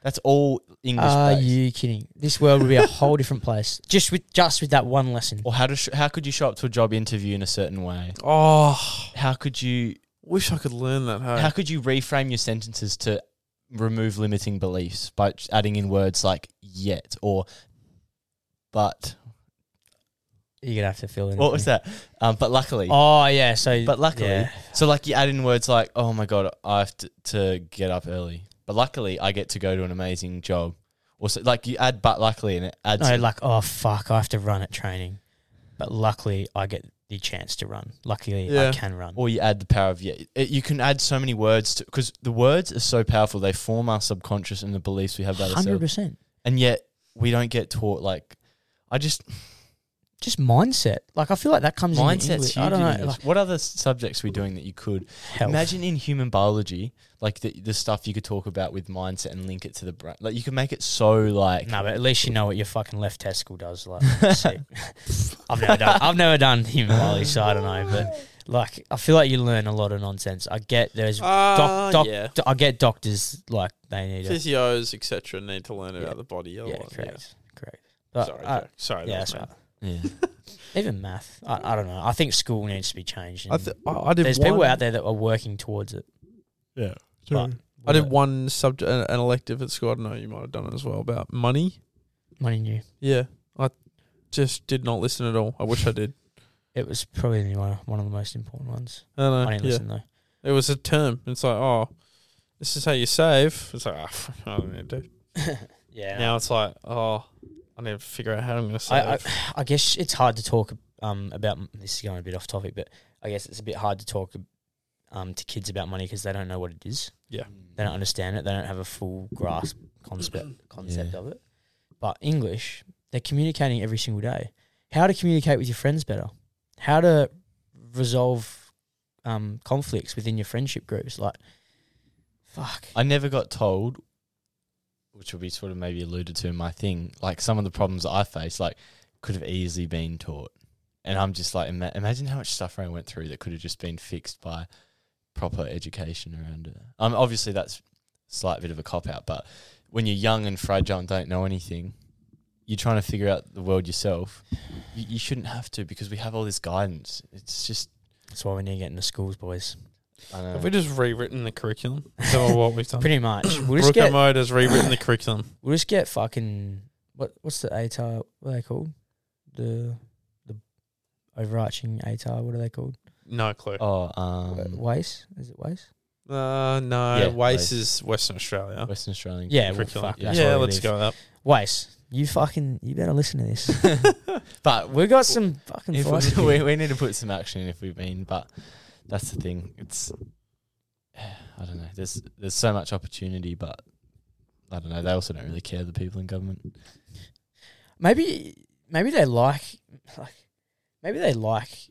That's all English.
Are
based.
you kidding? This world would be a whole different place (laughs) just with just with that one lesson.
Or how to sh- how could you show up to a job interview in a certain way?
oh
How could you
wish i could learn that hey?
how could you reframe your sentences to remove limiting beliefs by adding in words like yet or but?
You're gonna have to fill in.
What was that? Um, but luckily,
Oh yeah. So,
But luckily,
yeah.
so like you add in words like, "Oh my god, I have to, to get up early," but luckily I get to go to an amazing job. Or so, like you add, but luckily, and it adds.
no, like oh fuck, I have to run at training, but luckily I get the chance to run. Luckily
Yeah.
I can run.
or you add the power of yeah. It, you can add so many words to because the words are so powerful. They form our subconscious and the beliefs we have about
Hundred
ourselves,
percent.
and yet we don't get taught. Like, I just
Just mindset. Like I feel like that comes in
mindset's
English.
huge.
I don't
in
know.
English.
Like,
what other s- subjects are we doing that you could
health.
Imagine in human biology, like the the stuff you could talk about with mindset and link it to the brain. Like you could make it so like
No, but at least you know what your fucking left testicle does. Like, sick. (laughs) I've never done. I've never done human biology, so I don't know. But like, I feel like you learn a lot of nonsense. I get there's
uh,
doc, doc,
yeah
I get doctors like they need. A,
physios etc need to learn
Yeah.
about the body
yeah,
otherwise-
correct, correct. But,
sorry
uh,
Jack. sorry that
yeah,
was
that's
me.
right.
Yeah. (laughs)
Even math, I, I don't know. I think school needs to be changed.
I, th- I, I did
there's
one,
people out there that are working towards it.
Yeah.
But
I did one subject, an an elective at school. I don't know, you might have done it as well about money.
money new.
Yeah, I just did not listen at all. I wish I did. (laughs) (laughs)
It was probably one of, one of the most important ones.
I don't know.
I didn't
yeah.
listen though.
It was a term. It's like, oh, this is how you save. It's like, ah, I don't need to.
Yeah.
Now it's like, oh, I need to figure out how I'm going to say.
I, I, I guess it's hard to talk um, about. This is going a bit off topic, but I guess it's a bit hard to talk um, to kids about money because they don't know what it is.
yeah.
They don't understand it. They don't have a full grasp concept (clears throat) concept of it. But English, they're communicating every single day. How to communicate with your friends better. How to resolve um, conflicts within your friendship groups. Like, fuck.
I never got told, which will be sort of maybe alluded to in my thing. Like some of the problems I faced, like could have easily been taught, and I'm just like, ima- imagine how much suffering I went through that could have just been fixed by proper education around it. Um, obviously that's slight bit of a cop out, but when you're young and fragile and don't know anything, you're trying to figure out the world yourself, you, you shouldn't have to because we have all this guidance. It's just
That's why we need to get into schools, boys.
I know.
Have we just rewritten the curriculum? Is that what we've done?
Pretty much. (clears throat) We'll just
Brooker
get
Mode has rewritten the curriculum. (sighs)
we'll just get fucking what what's the ATAR what are they called? The the overarching ATAR, what are they called?
No clue.
oh,
Um, Waste? Is it Waste?
Uh, no,
Yeah,
Wace
Wace.
is Western Australia.
Western Australian.
Yeah, well,
curriculum.
fuck, that's
yeah,
where we
let's
live.
go up.
Waste. You fucking you better listen to this. (laughs)
but
we got some fucking
if
philosophy.
we, (laughs) we, we need to put some action in if we've been, but that's the thing. It's (sighs) I don't know. There's there's so much opportunity, but I don't know. They also don't really care the people in government.
maybe maybe they like like maybe they like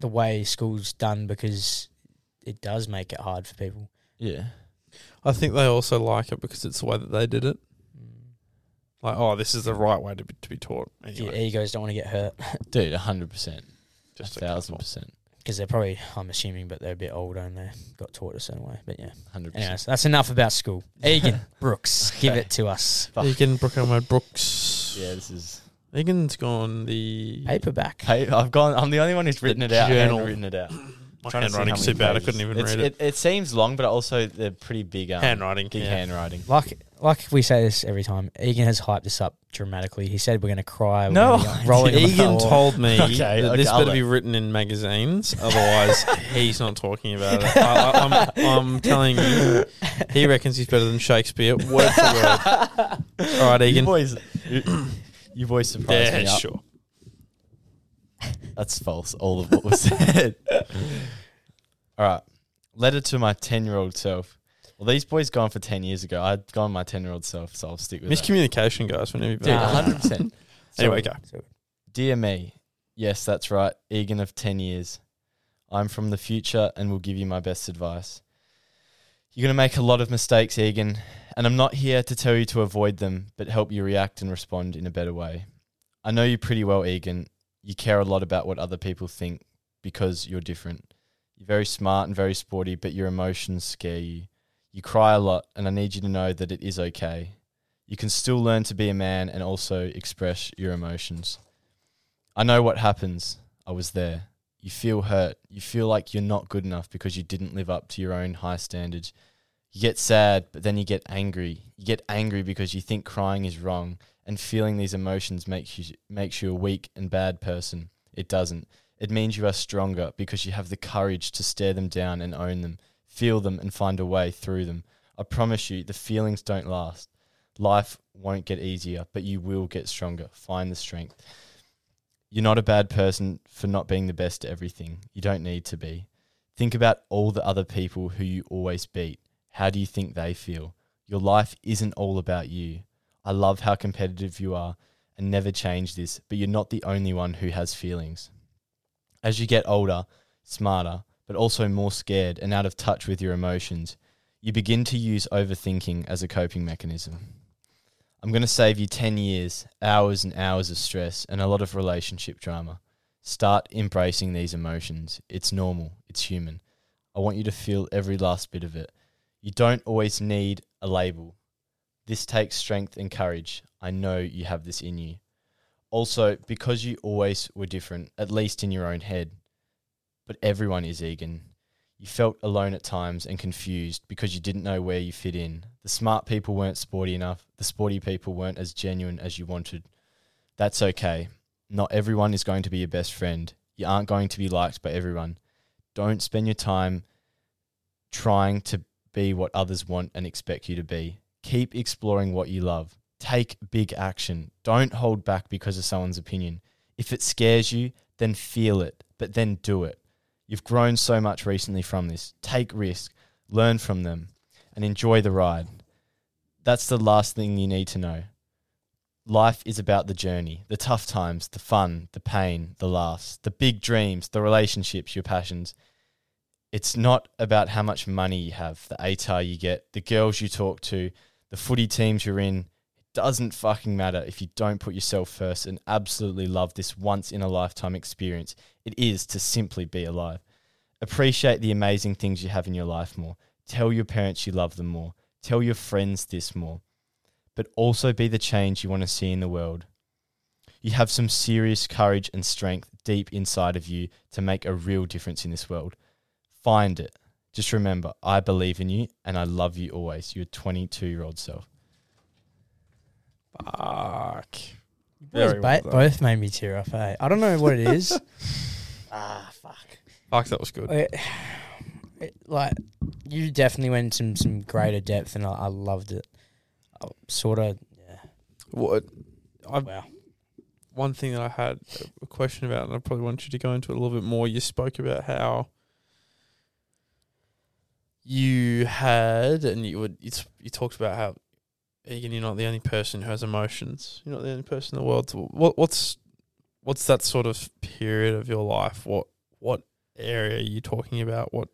the way school's done because it does make it hard for people.
Yeah,
I think they also like it because it's the way that they did it. Mm. Like, oh, this is the right way to be, to be taught.
Your egos don't want to get hurt (laughs)
dude, hundred percent,
just
a
a
thousand
couple.
percent,
because they're probably I'm assuming, but they're a bit older and they got taught a certain way. But yeah.
hundred percent.
Anyways, that's enough about school. (laughs) Egan Brooks, give it to us. (laughs)
Egan Brookomode Brooks.
Yeah, this is.
Egan's gone the
Paperback.
Hey, I've gone. I'm the only one who's written it out. I haven't written it out.
My
Trying to see how
handwriting's too bad. I couldn't even
It's-
read it.
it. It seems long, but also they're pretty big. Um,
Handwriting,
Big
yeah.
handwriting.
Like like we say this every time. Egan has hyped this up dramatically. He said we're going to cry. we're
No,
gonna be rolling on the
Egan
floor.
told me (laughs)
Okay,
that
okay,
this
I'll
better
let-
be written in magazines, otherwise he's not talking about it. I, I, I'm, I'm (laughs) telling you, he reckons he's better than Shakespeare, word for word. All right,
You
Egan.
boys, you, you boys surprised
Yeah,
me. up.
sure.
That's false. All of what was said. (laughs) All right. Letter to my ten-year-old self. Well, these boys gone for ten years ago. I'd gone my ten-year-old self, so I'll stick with that.
Miscommunication, guys.
Dude,
Nah.
hundred percent. (laughs)
Anyway, go.
Dear me, yes, that's right. Egan of 10 years. I'm from the future and will give you my best advice. You're going to make a lot of mistakes, Egan, and I'm not here to tell you to avoid them, but help you react and respond in a better way. I know you pretty well, Egan. You care a lot about what other people think because you're different. You're very smart and very sporty, but your emotions scare you. You cry a lot, and I need you to know that it is okay. You can still learn to be a man and also express your emotions. I know what happens. I was there. You feel hurt. You feel like you're not good enough because you didn't live up to your own high standards. You get sad, but then you get angry. You get angry because you think crying is wrong, and feeling these emotions makes you makes you a weak and bad person. It doesn't. It means you are stronger because you have the courage to stare them down and own them, feel them and find a way through them. I promise you, the feelings don't last. Life won't get easier, but you will get stronger. Find the strength. You're not a bad person for not being the best at everything. You don't need to be. Think about all the other people who you always beat. How do you think they feel? Your life isn't all about you. I love how competitive you are and never change this, but you're not the only one who has feelings. As you get older, smarter, but also more scared and out of touch with your emotions, you begin to use overthinking as a coping mechanism. I'm going to save you 10 years, hours and hours of stress, and a lot of relationship drama. Start embracing these emotions. It's normal, it's human. I want you to feel every last bit of it. You don't always need a label. This takes strength and courage. I know you have this in you. Also, because you always were different, at least in your own head, but everyone is Egan. You felt alone at times and confused because you didn't know where you fit in. The smart people weren't sporty enough, the sporty people weren't as genuine as you wanted. That's okay. Not everyone is going to be your best friend. You aren't going to be liked by everyone. Don't spend your time trying to be what others want and expect you to be. Keep exploring what you love. Take big action. Don't hold back because of someone's opinion. If it scares you, then feel it, but then do it. You've grown so much recently from this. Take risk, learn from them, and enjoy the ride. That's the last thing you need to know. Life is about the journey, the tough times, the fun, the pain, the laughs, the big dreams, the relationships, your passions. It's not about how much money you have, the ATAR you get, the girls you talk to, the footy teams you're in. Doesn't fucking matter if you don't put yourself first and absolutely love this once in a lifetime experience. It is to simply be alive. Appreciate the amazing things you have in your life more. Tell your parents you love them more. Tell your friends this more. But also be the change you want to see in the world. You have some serious courage and strength deep inside of you to make a real difference in this world. Find it. Just remember, I believe in you and I love you always. Your 22 year old self.
Fuck.
Boys
Very well done.
both made me tear up. Eh? I don't know what it is. (laughs) ah, fuck.
Fuck, that was good.
It, it- like you definitely went into some some greater depth, and I, I loved it. I sort of, yeah.
What? I
Wow.
one thing that I had a question about, and I probably want you to go into it a little bit more. You spoke about how you had, and you would, you, t- you talked about how Egan, you're not the only person who has emotions. You're not the only person in the world. To, what, what's, what's that sort of period of your life? What, what area are you talking about? What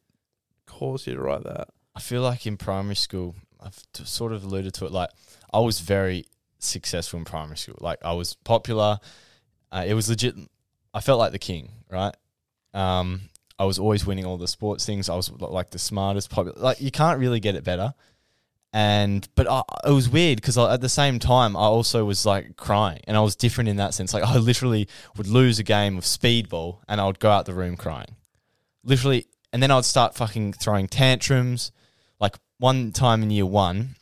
caused you to write that?
I feel like in primary school, I've t- sort of alluded to it. Like I was very successful in primary school. Like I was popular. Uh, it was legit. I felt like the king, right? Um, I was always winning all the sports things. I was like the smartest, popular. Like you can't really get it better. And but I, it was weird because at the same time I also was like crying, and I was different in that sense. Like I literally would lose a game of speedball, and I would go out the room crying, literally. And then I'd start fucking throwing tantrums. Like one time in year one,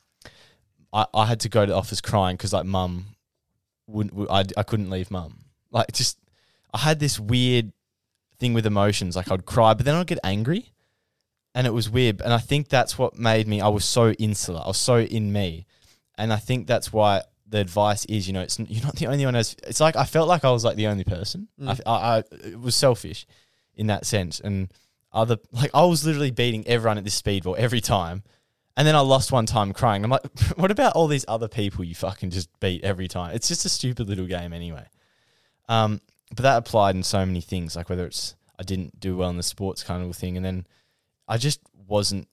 I, I had to go to the office crying because like mum wouldn't I I couldn't leave mum. Like just I had this weird thing with emotions. Like I'd cry, but then I'd get angry, and it was weird. And I think that's what made me. I was so insular. I was so in me, and I think that's why the advice is, you know, it's you're not the only one. As it's like I felt like I was like the only person.
Mm.
I, I, I it was selfish in that sense, and other like I was literally beating everyone at this speedball every time. And then I lost one time crying. I'm like, (laughs) what about all these other people you fucking just beat every time? It's just a stupid little game anyway. Um, but that applied in so many things, like whether it's I didn't do well in the sports kind of thing, and then I just wasn't.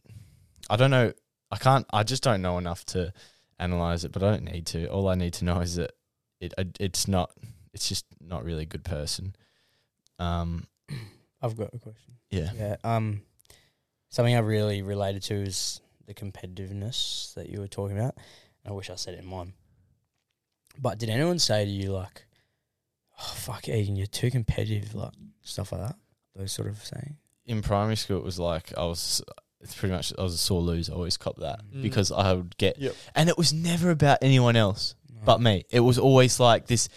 I don't know. I can't. I just don't know enough to analyze it, but I don't need to. All I need to know is that it. It's not. It's just not really a good person. Um.
I've got a question.
Yeah.
Yeah. Um, something I really related to is the competitiveness that you were talking about. I wish I said it in mine. But did anyone say to you like, "Oh fuck, Egan, you're too competitive," like stuff like that? Those sort of saying.
In primary school, it was like I was. It's pretty much I was a sore loser. I always cop that
Mm.
because I would get,
Yep.
and it was never about anyone else but me. It was always like this.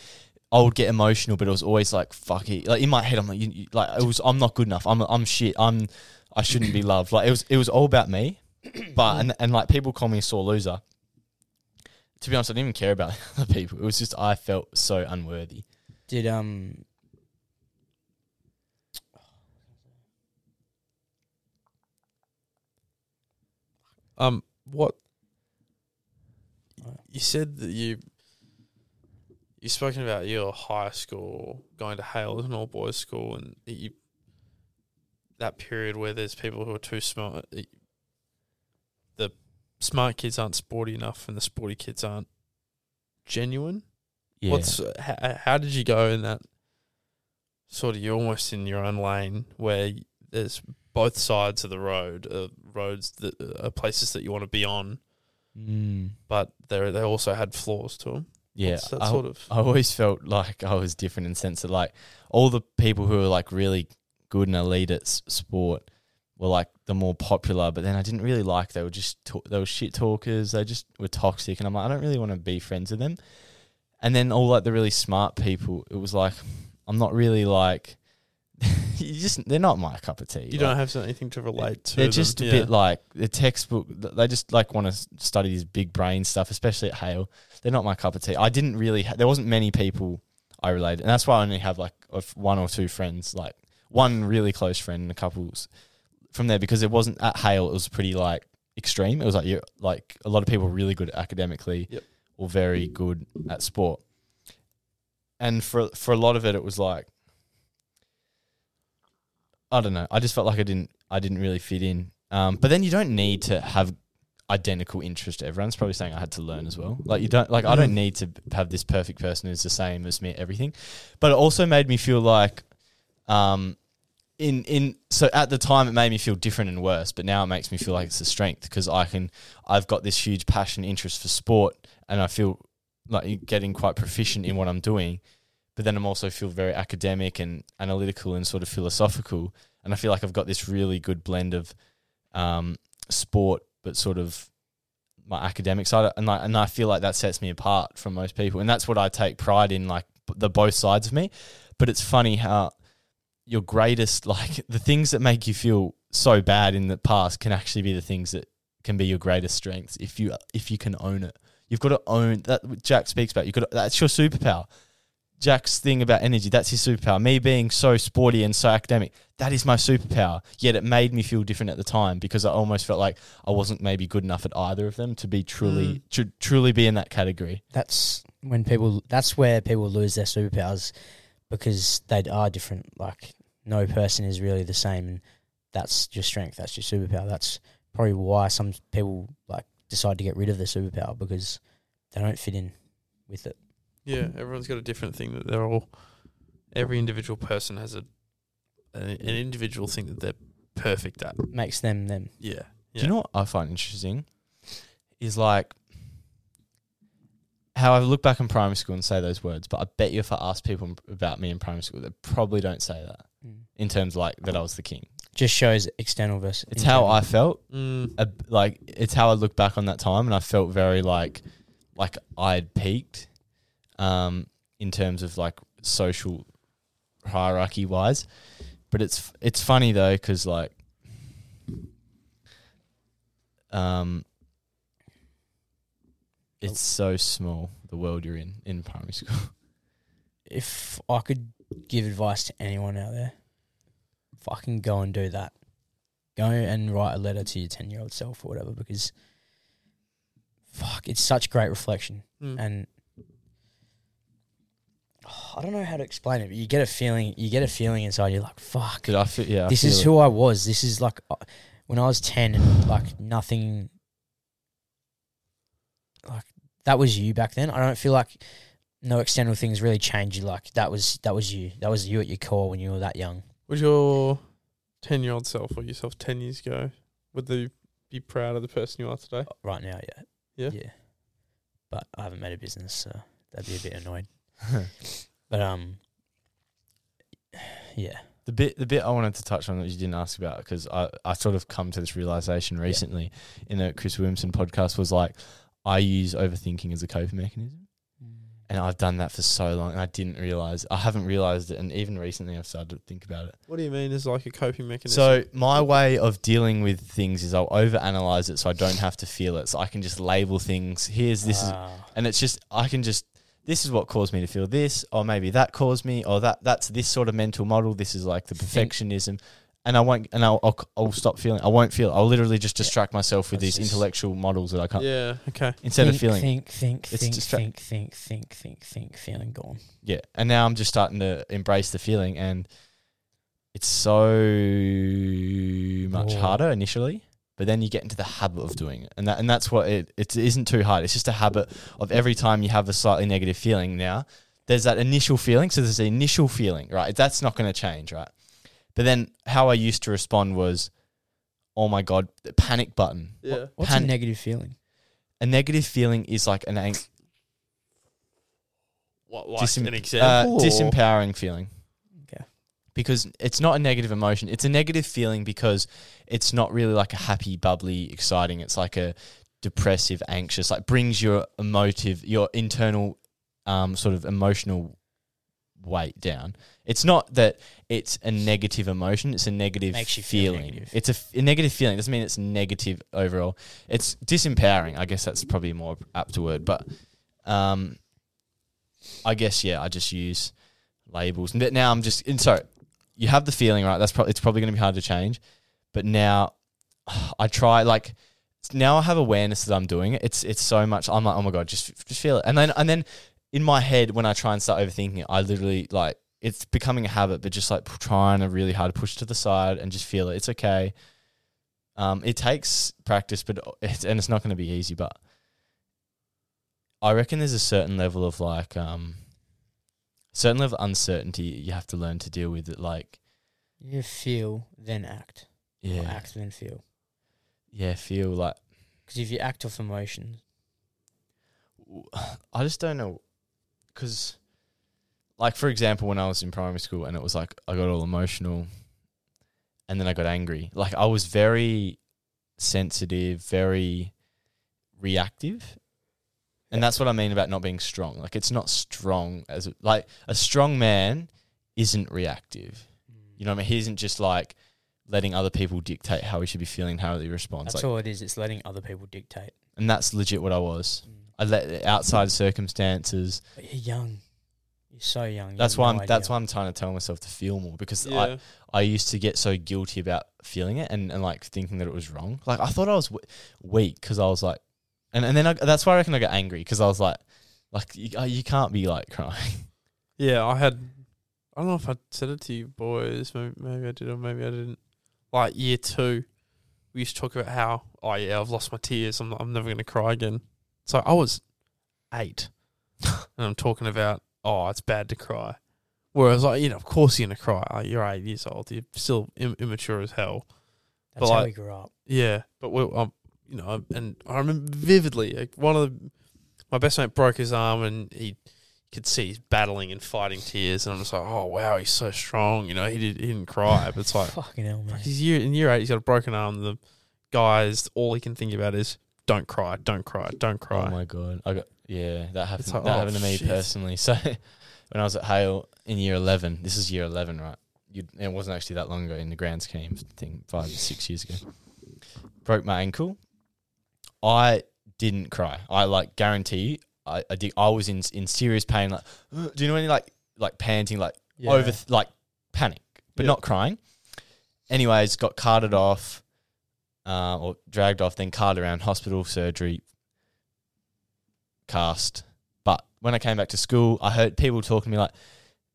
I would get emotional, but it was always like fuck it. Like in my head, I'm like, you, you- like it was. I'm not good enough. I'm I'm shit. I'm I shouldn't be loved. Like it was. It was all about me. But and and like people call me a sore loser. To be honest, I didn't even care about (laughs) other people. It was just I felt so unworthy.
Did um.
Um, what you said that you you spoken about your high school going to Hale as an all boys school, and that you that period where there's people who are too smart. The smart kids aren't sporty enough, and the sporty kids aren't genuine.
Yeah.
What's how, how did you go in that sort of? You're almost in your own lane where there's both sides of the road, uh, roads that are places that you want to be on,
Mm.
but they they also had flaws to them.
Yeah,
What's that
I,
sort of?
I always felt like I was different in the sense that like all the people who were like really good and elite at s- sport were like the more popular, but then I didn't really like they were just ta- they were shit talkers. They just were toxic, and I'm like I don't really want to be friends with them. And then all like the really smart people, it was like I'm not really like (laughs) you just they're not my cup of tea.
You
Like,
don't have anything to relate to.
they're
them.
just a
Yeah.
bit like the textbook. They just like want to study this big brain stuff, especially at Hale. They're not my cup of tea. I didn't really. Ha- there wasn't many people I related, and that's why I only have like one or two friends, like one really close friend and a couple from there, because it wasn't at Hale. It was pretty like extreme. It was like you like a lot of people were really good academically,
Yep.
or very good at sport, and for for a lot of it, it was like I don't know. I just felt like I didn't I didn't really fit in. Um, but then you don't need to have identical interest to everyone. It's probably saying I had to learn as well. Like you don't like I don't need to have this perfect person who's the same as me everything. But it also made me feel like um in in so at the time it made me feel different and worse, but now it makes me feel like it's a strength because I can I've got this huge passion interest for sport and I feel like getting quite proficient in what I'm doing. But then I'm also feel very academic and analytical and sort of philosophical. And I feel like I've got this really good blend of um, sport, but sort of my academic side, and I, and I feel like that sets me apart from most people, and that's what I take pride in, like the both sides of me. But it's funny how your greatest, like (laughs) the things that make you feel so bad in the past, can actually be the things that can be your greatest strengths if you if you can own it. You've got to own that. Jack speaks about. You've got to, that's your superpower. Jack's thing about energy, that's his superpower. Me being so sporty and so academic, that is my superpower. Yet it made me feel different at the time because I almost felt like I wasn't maybe good enough at either of them to be truly mm. tru- truly be in that category.
That's when people. That's where people lose their superpowers because they are different. Like no person is really the same, and that's your strength. That's your superpower. That's probably why some people like decide to get rid of their superpower because they don't fit in with it.
Yeah, everyone's got a different thing that they're all. Every individual person has a an, an individual thing that they're perfect at.
Makes them them.
Yeah.
Do you know what I find interesting? Is like how I look back in primary school and say those words, but I bet you if I ask people about me in primary school, they probably don't say that in terms like that I was the king.
Just shows external versus.
It's how I felt.
Mm,
uh, like it's how I look back on that time, and I felt very like like I'd peaked, um, in terms of like social hierarchy wise. But it's it's funny though because like, um, it's so small the world you're in in primary school. (laughs)
if I could give advice to anyone out there, fucking go and do that. Go and write a letter to your ten year old self or whatever because fuck, it's such great reflection.
mm.
And I don't know how to explain it, but you get a feeling you get a feeling inside you're like, fuck.
Did I feel? Yeah, I
this is
feel
who I was. This is like uh, when I was 10 and like nothing like that was you back then. I don't feel like no external things really changed you like that was that was you. That was you at your core when you were that young.
Was your ten year old self or yourself ten years ago? Would you be proud of the person you are today?
Right now, yeah.
Yeah.
Yeah. But I haven't made a business, so that'd be a bit annoyed. (laughs) But um yeah.
The bit the bit I wanted to touch on that you didn't ask about because I, I sort of come to this realization recently in a Chris Williamson podcast was like I use overthinking as a coping mechanism. And I've done that for so long and I didn't realize I haven't realized it and even recently I've started to think about it.
What do you mean is like a coping mechanism?
So my way of dealing with things is I'll overanalyze it so I don't have to feel it. So I can just label things. Here's this is
Ah.
and it's just I can just this is what caused me to feel this, or maybe that caused me, or that that's this sort of mental model. This is like the perfectionism, and I won't, and I'll, I'll I'll stop feeling. I won't feel. I'll literally just distract myself with
That's
these
just-
intellectual models that I can't.
yeah, okay.
Instead
think,
of feeling,
think, think,
It's
think,
distra-
think, think, think, think, think, feeling gone.
yeah. And now I'm just starting to embrace the feeling, and it's so much
Oh.
harder initially. But then you get into the habit of doing it, and that and that's what it it isn't too hard. It's just a habit of every time you have a slightly negative feeling. Now there's that initial feeling, so there's the initial feeling, right? That's not going to change, right? But then how I used to respond was, oh my god, the panic button.
Yeah.
What's
Pan-
a negative feeling?
A negative feeling is like an ang-
What like
disim-
an
uh,
example? or-
disempowering feeling. Because it's not a negative emotion. It's a negative feeling because it's not really like a happy, bubbly, exciting. It's like a depressive, anxious, like brings your emotive, your internal um, sort of emotional weight down. It's not that it's a negative emotion, it's a negative
Makes you feel
feeling.
negative.
It's a, f- a negative feeling. It doesn't mean it's negative overall. It's disempowering. I guess that's probably a more apt word. But um, I guess, yeah, I just use labels. But now I'm just, and sorry, you have the feeling, right? That's probably, it's probably going to be hard to change. But now (sighs) I try, like, now I have awareness that I'm doing it. It's it's so much. I'm like, oh my god, just just feel it. And then and then in my head, when I try and start overthinking it, I literally like it's becoming a habit, but just like trying to really hard to push to the side and just feel it. It's okay. Um, it takes practice, but it's and it's not going to be easy. But I reckon there's a certain level of like um, certain level of uncertainty you have to learn to deal with it. Like
You feel, then act. Or
yeah,
act, then feel.
yeah, feel like
Because if you act off emotions
I just don't know because like for example, when I was in primary school and it was like I got all emotional, and then I got angry. Like I was very sensitive, very reactive. And that's what I mean about not being strong. Like it's not strong as like a strong man isn't reactive. You know what I mean? He isn't just like letting other people dictate how he should be feeling, how he responds.
That's
like,
all it is. It's letting other people dictate.
and that's legit what I was. Mm. I let outside circumstances.
But you're young. You're so young. You
That's
have
why
no
I'm. That's why I'm trying to tell myself to feel more because
Yeah.
I I used to get so guilty about feeling it and, and like thinking that it was wrong. Like I thought I was w- weak because I was like, and and then I, that's why I reckon I got angry because I was like, like you, uh, you can't be like crying. (laughs)
Yeah, I had. I don't know if I said it to you boys. Maybe, maybe I did or maybe I didn't. Like year two, we used to talk about how, oh yeah, I've lost my tears. I'm, I'm never going to cry again. So I was eight, (laughs) and I'm talking about, oh, it's bad to cry. Whereas, like, you know, of course you're going to cry. Like, you're eight years old. You're still Im- immature as hell.
That's
but
how
like-
we grew up.
Yeah, but we, um, you know, and I remember vividly like one of the, my best mate broke his arm, and he could see he's battling and fighting tears, and I'm just like, oh wow, he's so strong. You know, he did he didn't cry, but it's like
Fucking hell, man.
he's year in year eight, he's got a broken arm. The guys, all he can think about is don't cry, don't cry, don't cry.
Oh my god! I got yeah. That happened.
Like,
that
oh,
happened to me
shit.
personally. (laughs) So when I was at Hale in year eleven, this is year eleven, right? You, it wasn't actually that long ago in the grand scheme of thing, five six years ago. Broke my ankle. I didn't cry. I like guarantee you. I I, did, I was in in serious pain. Like, (gasps) do you know any like like panting, like
Yeah.
over like panic, but
Yeah.
not crying. Anyways, got carted off, uh, or dragged off, then carted around hospital, surgery, cast. But when I came back to school, I heard people talking to me like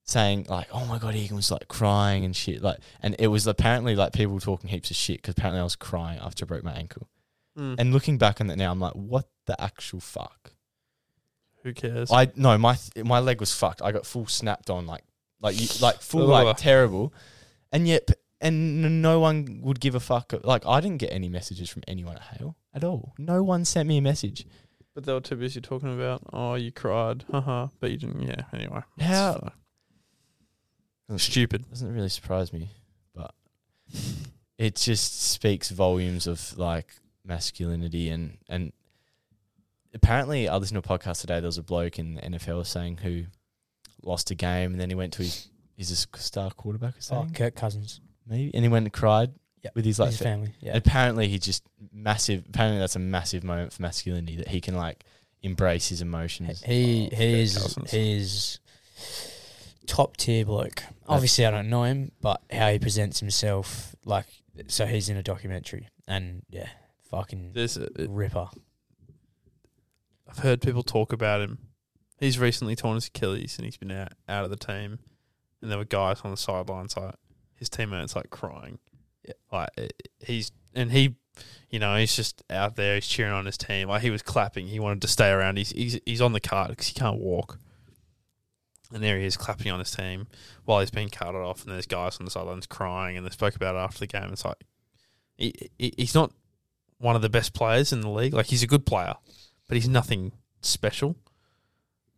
saying like, "Oh my god, Egan was like crying and shit." Like, and it was apparently like people talking heaps of shit because apparently I was crying after I broke my ankle.
Mm.
And looking back on it now, I'm like, what the actual fuck?
Who cares?
I no, my th- my leg was fucked. I got full snapped on, like like you, like full like terrible, and yet and no one would give a fuck. Like I didn't get any messages from anyone at Hale at all. No one sent me a message.
but they were too busy talking about, oh, you cried, haha, but you didn't. Yeah, anyway.
How-.
Stupid.
Doesn't really surprise me, but it just speaks volumes of like masculinity and and apparently I listened to a podcast today. There was a bloke in the NFL saying who lost a game and then he went to his is this star quarterback or
Oh, Kirk Cousins.
maybe and he went and cried
Yeah.
with his like
His family. Yeah.
Apparently he just massive. Apparently that's a massive moment for masculinity that he can like embrace his emotions.
He
Oh,
he
Kirk
is he is top tier bloke. Obviously, I don't know him, but how he presents himself, like so, he's in a documentary, and yeah, fucking
There's a,
ripper.
I've heard people talk about him. He's recently torn his Achilles and he's been out, out of the team. And there were guys on the sidelines like his teammates like crying.
Yeah.
Like eh, he's and he, you know, he's just out there. He's cheering on his team. Like he was clapping. He wanted to stay around. He's he's he's on the cart because he can't walk. And there he is clapping on his team while he's being carted off. And there's guys on the sidelines crying. And they spoke about it after the game. It's like he, he he's not one of the best players in the league. Like he's a good player, but he's nothing special.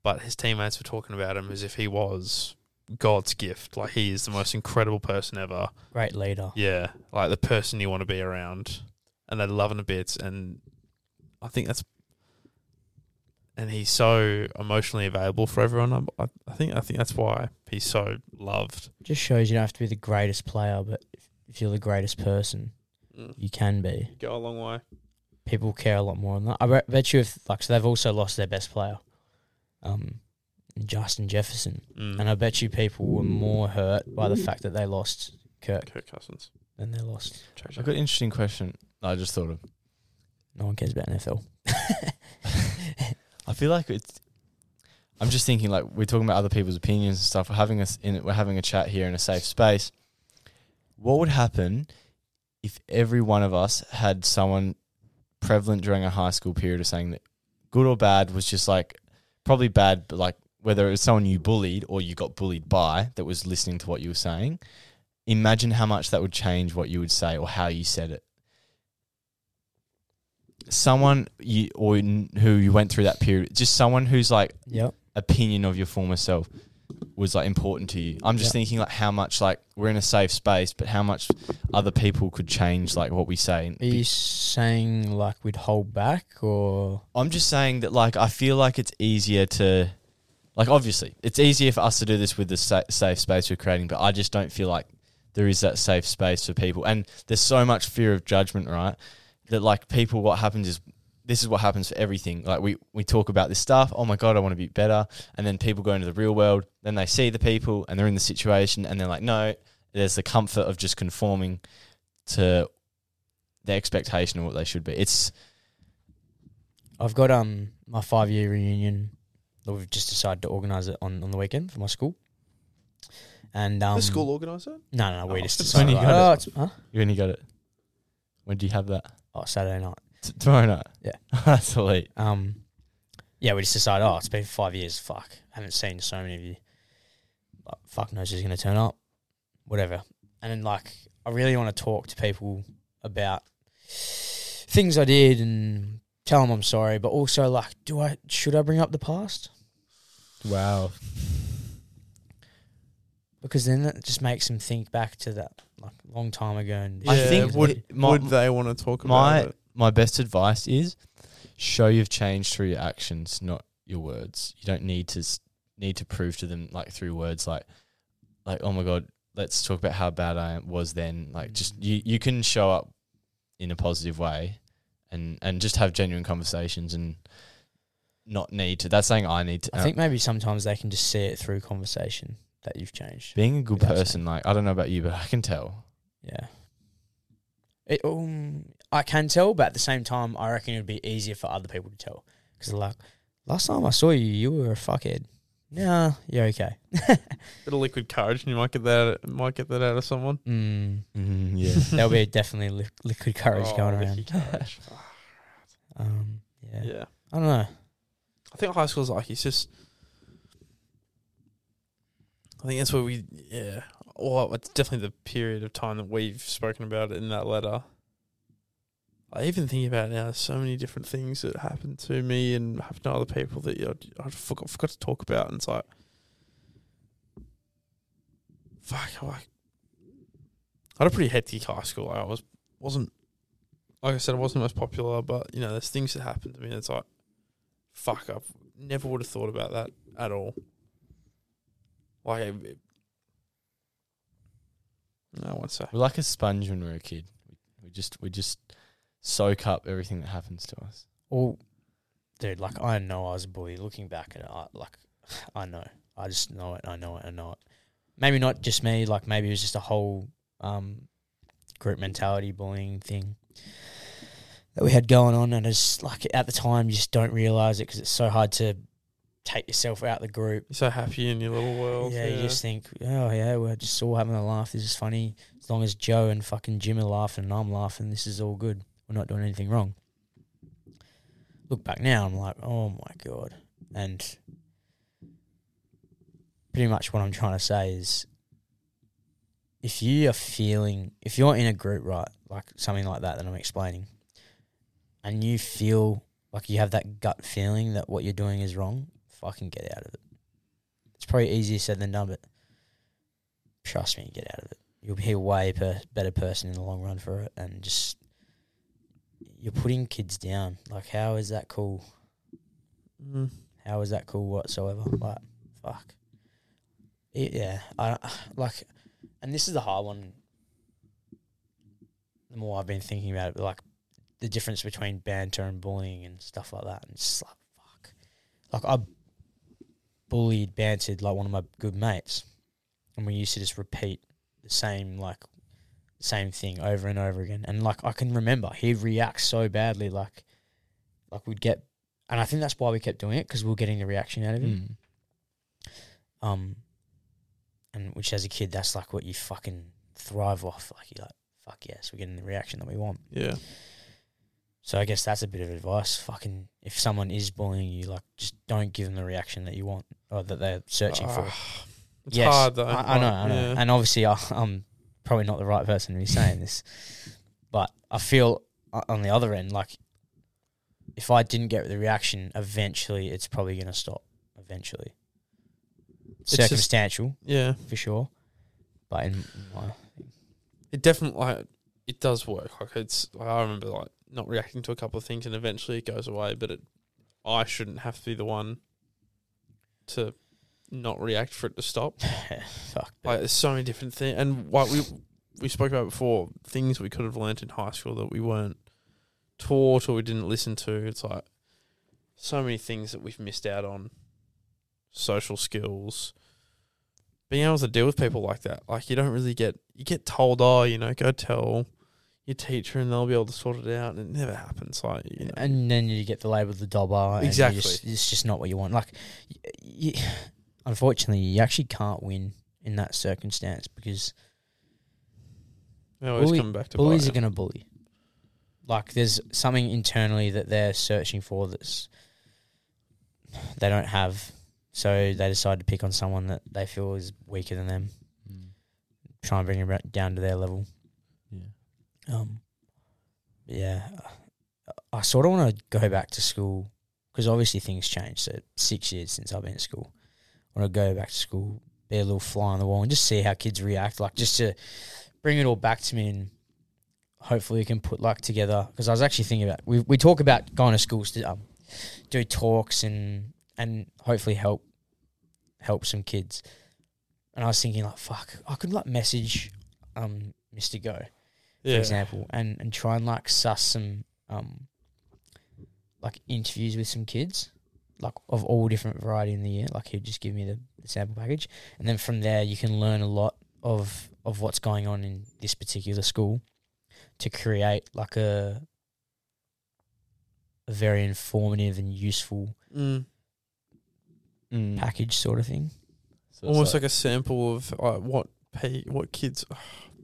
But his teammates were talking about him as if he was God's gift. Like he is the most incredible person ever.
Great leader.
Yeah, like the person you want to be around, and they love him a bit. And I think that's, and he's so emotionally available for everyone. I, I think I think that's why he's so loved.
Just shows you don't have to be the greatest player, but if, if you're the greatest person, you can be.
Go a long way.
People care a lot more on that. I bet- bet you if like so, they've also lost their best player, um, Justin Jefferson,
Mm.
and I bet you people were more hurt by the fact that they lost Kirk
Kirk Cousins.
than they lost.
I've got an interesting question. I just thought of.
No one cares about NFL. (laughs)
I feel like it's. I'm just thinking like we're talking about other people's opinions and stuff. We're having us in. We're having a chat here in a safe space. What would happen if every one of us had someone prevalent during a high school period of saying that good or bad was just like probably bad, but like whether it was someone you bullied or you got bullied by that was listening to what you were saying. Imagine how much that would change what you would say or how you said it. Someone you or who you went through that period, just someone who's like
Yep.
opinion of your former self. Was like important to you. I'm just
Yeah.
thinking like how much like we're in a safe space, but how much other people could change like what we say.
Are you saying like we'd hold back or
I'm just saying that like I feel like it's easier to like obviously it's easier for us to do this with the sa- safe space we're creating, but I just don't feel like there is that safe space for people, and there's so much fear of judgment, right? That like people, what happens is this is what happens for everything. Like we we talk about this stuff. Oh my god, I want to be better, and then people go into the real world. Then they see the people, and they're in the situation, and they're like, no. There's the comfort of just conforming to the expectation of what they should be. It's
I've got um my five year reunion that we've just decided to organise it on, on the weekend for my school. And um
the school organise it?
No, no, no. We
Oh,
just (laughs)
when
decided.
you
like,
got
oh,
it?
it's, huh?
you only got it. When do you have that?
oh, Saturday night.
T- tomorrow night.
Yeah. (laughs)
that's elite.
Um, yeah, we just decided. Oh, it's been five years. Fuck, I haven't seen so many of you. But fuck knows who's gonna turn up. Whatever. And then like, I really want to talk to people about things I did and tell them I'm sorry. But also like, do I should I bring up the past?
Wow.
Because then that just makes them think back to that like long time ago. And
I
Yeah,
think
would
it- my-
would they want to talk about
My
it?
My best advice is show you've changed through your actions, not your words. You don't need to need to prove to them like through words like like oh my god, let's talk about how bad I was then. Like just mm. you you can show up in a positive way and and just have genuine conversations and not need to. That's saying I need to.
I uh, think maybe sometimes they can just see it through conversation that you've changed.
being a good person, like I don't know about you, but I can tell.
Yeah. It, um, I can tell, but at the same time, I reckon it would be easier for other people to tell. Because, like, last time I saw you, you were a fuckhead. Nah, you're okay. (laughs)
Bit of liquid courage, and you might get that might get that out of someone.
Mm,
Mm, yeah. (laughs)
there'll be definitely li- liquid courage
Oh,
going around.
courage. (laughs)
Um, yeah.
yeah.
I don't know.
I think high school's like it's just. I think that's where we yeah. Well, it's definitely the period of time that we've spoken about it in that letter. I even think about now. There's so many different things that happened to me and happened to other people that I forgot, forgot to talk about. And it's like, fuck. I had a pretty hectic high school. I was wasn't like I said, I wasn't the most popular, but you know, there's things that happened to me. And it's like, fuck, I never would have thought about that at all. Like, it, no, I won't.
We're like a sponge when we're a kid. We, we just we just soak up everything that happens to us.
Well, dude, like, I know I was a bully. Looking back at it, I, like, (sighs) I know. I just know it. I know it. I know it. Maybe not just me. Like, maybe it was just a whole um, group mentality bullying thing that we had going on. And it's like, at the time, you just don't realize it because it's so hard to take yourself out the group.
You're so happy in your little world.
Yeah, you just think, oh yeah, we're just all having a laugh. This is funny. As long as Joe and fucking Jim are laughing and I'm laughing, this is all good. We're not doing anything wrong. Look back now, I'm like, oh my god. And pretty much what I'm trying to say is, if you are feeling, if you're in a group, right, like something like that that I'm explaining, and you feel like you have that gut feeling that what you're doing is wrong, fucking get out of it. It's probably easier said than done, but trust me, get out of it. You'll be a way per- better person in the long run for it, and just you're putting kids down. Like, how is that cool?
Mm.
How is that cool whatsoever? Like, fuck. It, yeah, I like, and this is the hard one. The more I've been thinking about it, like the difference between banter and bullying and stuff like that, and just like, fuck. Like I bullied, bantered like one of my good mates, and we used to just repeat the same like same thing over and over again. And like I can remember, he'd react so badly, like like we'd get, and I think that's why we kept doing it because we were getting the reaction out of him.
Mm.
Um, and which as a kid, that's like what you fucking thrive off. Like you're like, fuck yes, we're getting the reaction that we want.
Yeah.
So I guess that's a bit of advice. Fucking, if someone is bullying you, like just don't give them the reaction that you want or that they're searching for.
Ah, It's
yes,
hard though.
I, I know, I know.
yeah.
And obviously, I, I'm probably not the right person to be saying this, but I feel on the other end, like if I didn't get the reaction, eventually it's probably going to stop. Eventually,
just-
circumstantial
Yeah,
for sure. But in my,
it definitely like it does work. Like it's like, I remember like not reacting to a couple of things and eventually it goes away. But it, I shouldn't have to be the one to not react for it to stop. (laughs)
fuck.
Like there's so many different things, and what we we spoke about before, things we could have learnt in high school that we weren't taught or we didn't listen to. It's like so many things that we've missed out on. Social skills, being able to deal with people like that. Like you don't really get you get told, oh, you know, go tell your teacher and they'll be able to sort it out, and it never happens. Like you know,
and then you get the label of the dobber.
Exactly.
just- it's just not what you want. Like, y y (sighs) unfortunately, you actually can't win in that circumstance because
they always
bully-
come back to
bullies
bite
are going to bully. Like, there's something internally that they're searching for that's they don't have, so they decide to pick on someone that they feel is weaker than them,
Mm.
try and bring them down to their level.
Yeah.
I sort of want to go back to school because obviously things change. So six years since I've been at school, I want to go back to school, be a little fly on the wall, and just see how kids react. Like just to bring it all back to me, and hopefully we can put like together. Because I was actually thinking about we we talk about going to schools to um, do talks and and hopefully help help some kids. And I was thinking like, fuck, I could like message um Mr. Go for
Yeah.
example, and and try and like suss some um like interviews with some kids, like of all different variety in the year. Like he'd just give me the, the sample package, and then from there you can learn a lot of of what's going on in this particular school to create like a a very informative and useful
Mm.
Mm.
package sort of thing.
So
Almost like, a sample of uh, what pay, what kids.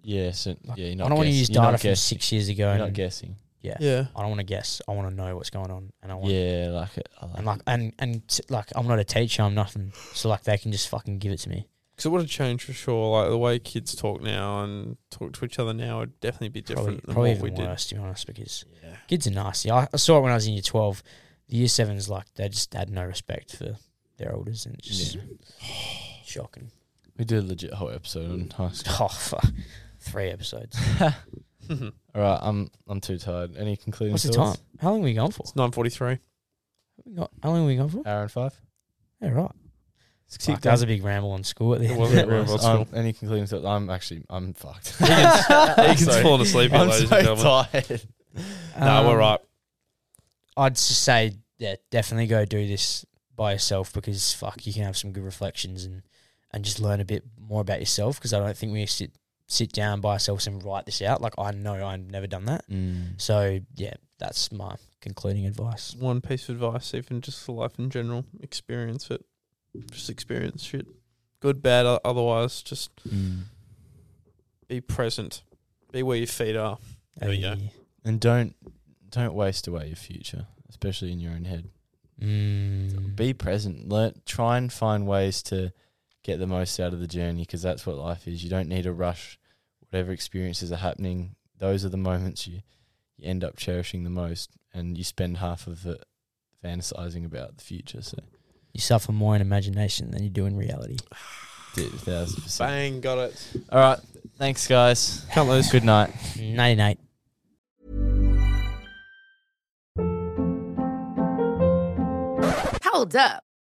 Yeah, so,
Like,
yeah. You're
I don't want to
guess-
use
you're not
data from
guessing.
six years ago.
You're
and,
not guessing.
yeah,
Yeah,
I don't want to guess. I want to know what's going on, and I want
Yeah, like it. I like
and like and and t- like I'm not a teacher. I'm nothing. So like they can just fucking give it to me.
because it would have changed for sure. Like the way kids talk now and talk to each other now would definitely be
Probably,
different than
probably
what we
even
did.
worse to be honest, because
Yeah.
kids are nasty. I, I saw it when I was in year twelve. The year sevens like they just had no respect for their elders, and it's just (sighs) shocking.
we did a legit whole episode on high school. (laughs)
Oh, fuck. Three episodes. (laughs) (laughs)
All right, I'm I'm too tired. Any concluding
What's the
thoughts?
time? How long are we going for?
It's nine forty three.
We got- How long are we going for?
Hour and five.
Yeah, right.
Keep
Fuck, that was a big ramble on school at the
It
end.
was.
of
Yeah,
it.
it was.
Um,
school.
any concluding thoughts? I'm actually I'm fucked. (laughs)
Egan's
Sorry.
falling asleep here,
I'm
ladies
so
gentlemen.
tired.
No, we're
Um,
right.
I'd just say, yeah, definitely go do this by yourself because fuck, you can have some good reflections and and just learn a bit more about yourself. Because I don't think we sit sit down by ourselves and write this out. Like I know I've never done that.
Mm.
So yeah, that's my concluding advice.
One piece of advice, even just for life in general, experience it. Just experience shit. Good, bad, otherwise, just
Mm.
be present. Be where your feet are. There we go.
And don't don't waste away your future, especially in your own head.
Mm.
Be present. Learn. Try and find ways to get the most out of the journey because that's what life is. You don't need to rush whatever experiences are happening. Those are the moments you you end up cherishing the most, and you spend half of it fantasizing about the future. So,
You suffer more in imagination than you do in reality.
dude, thousand percent.
Bang, got it.
All right. Thanks, guys.
Can't lose.
Good night.
Night night.
Hold up.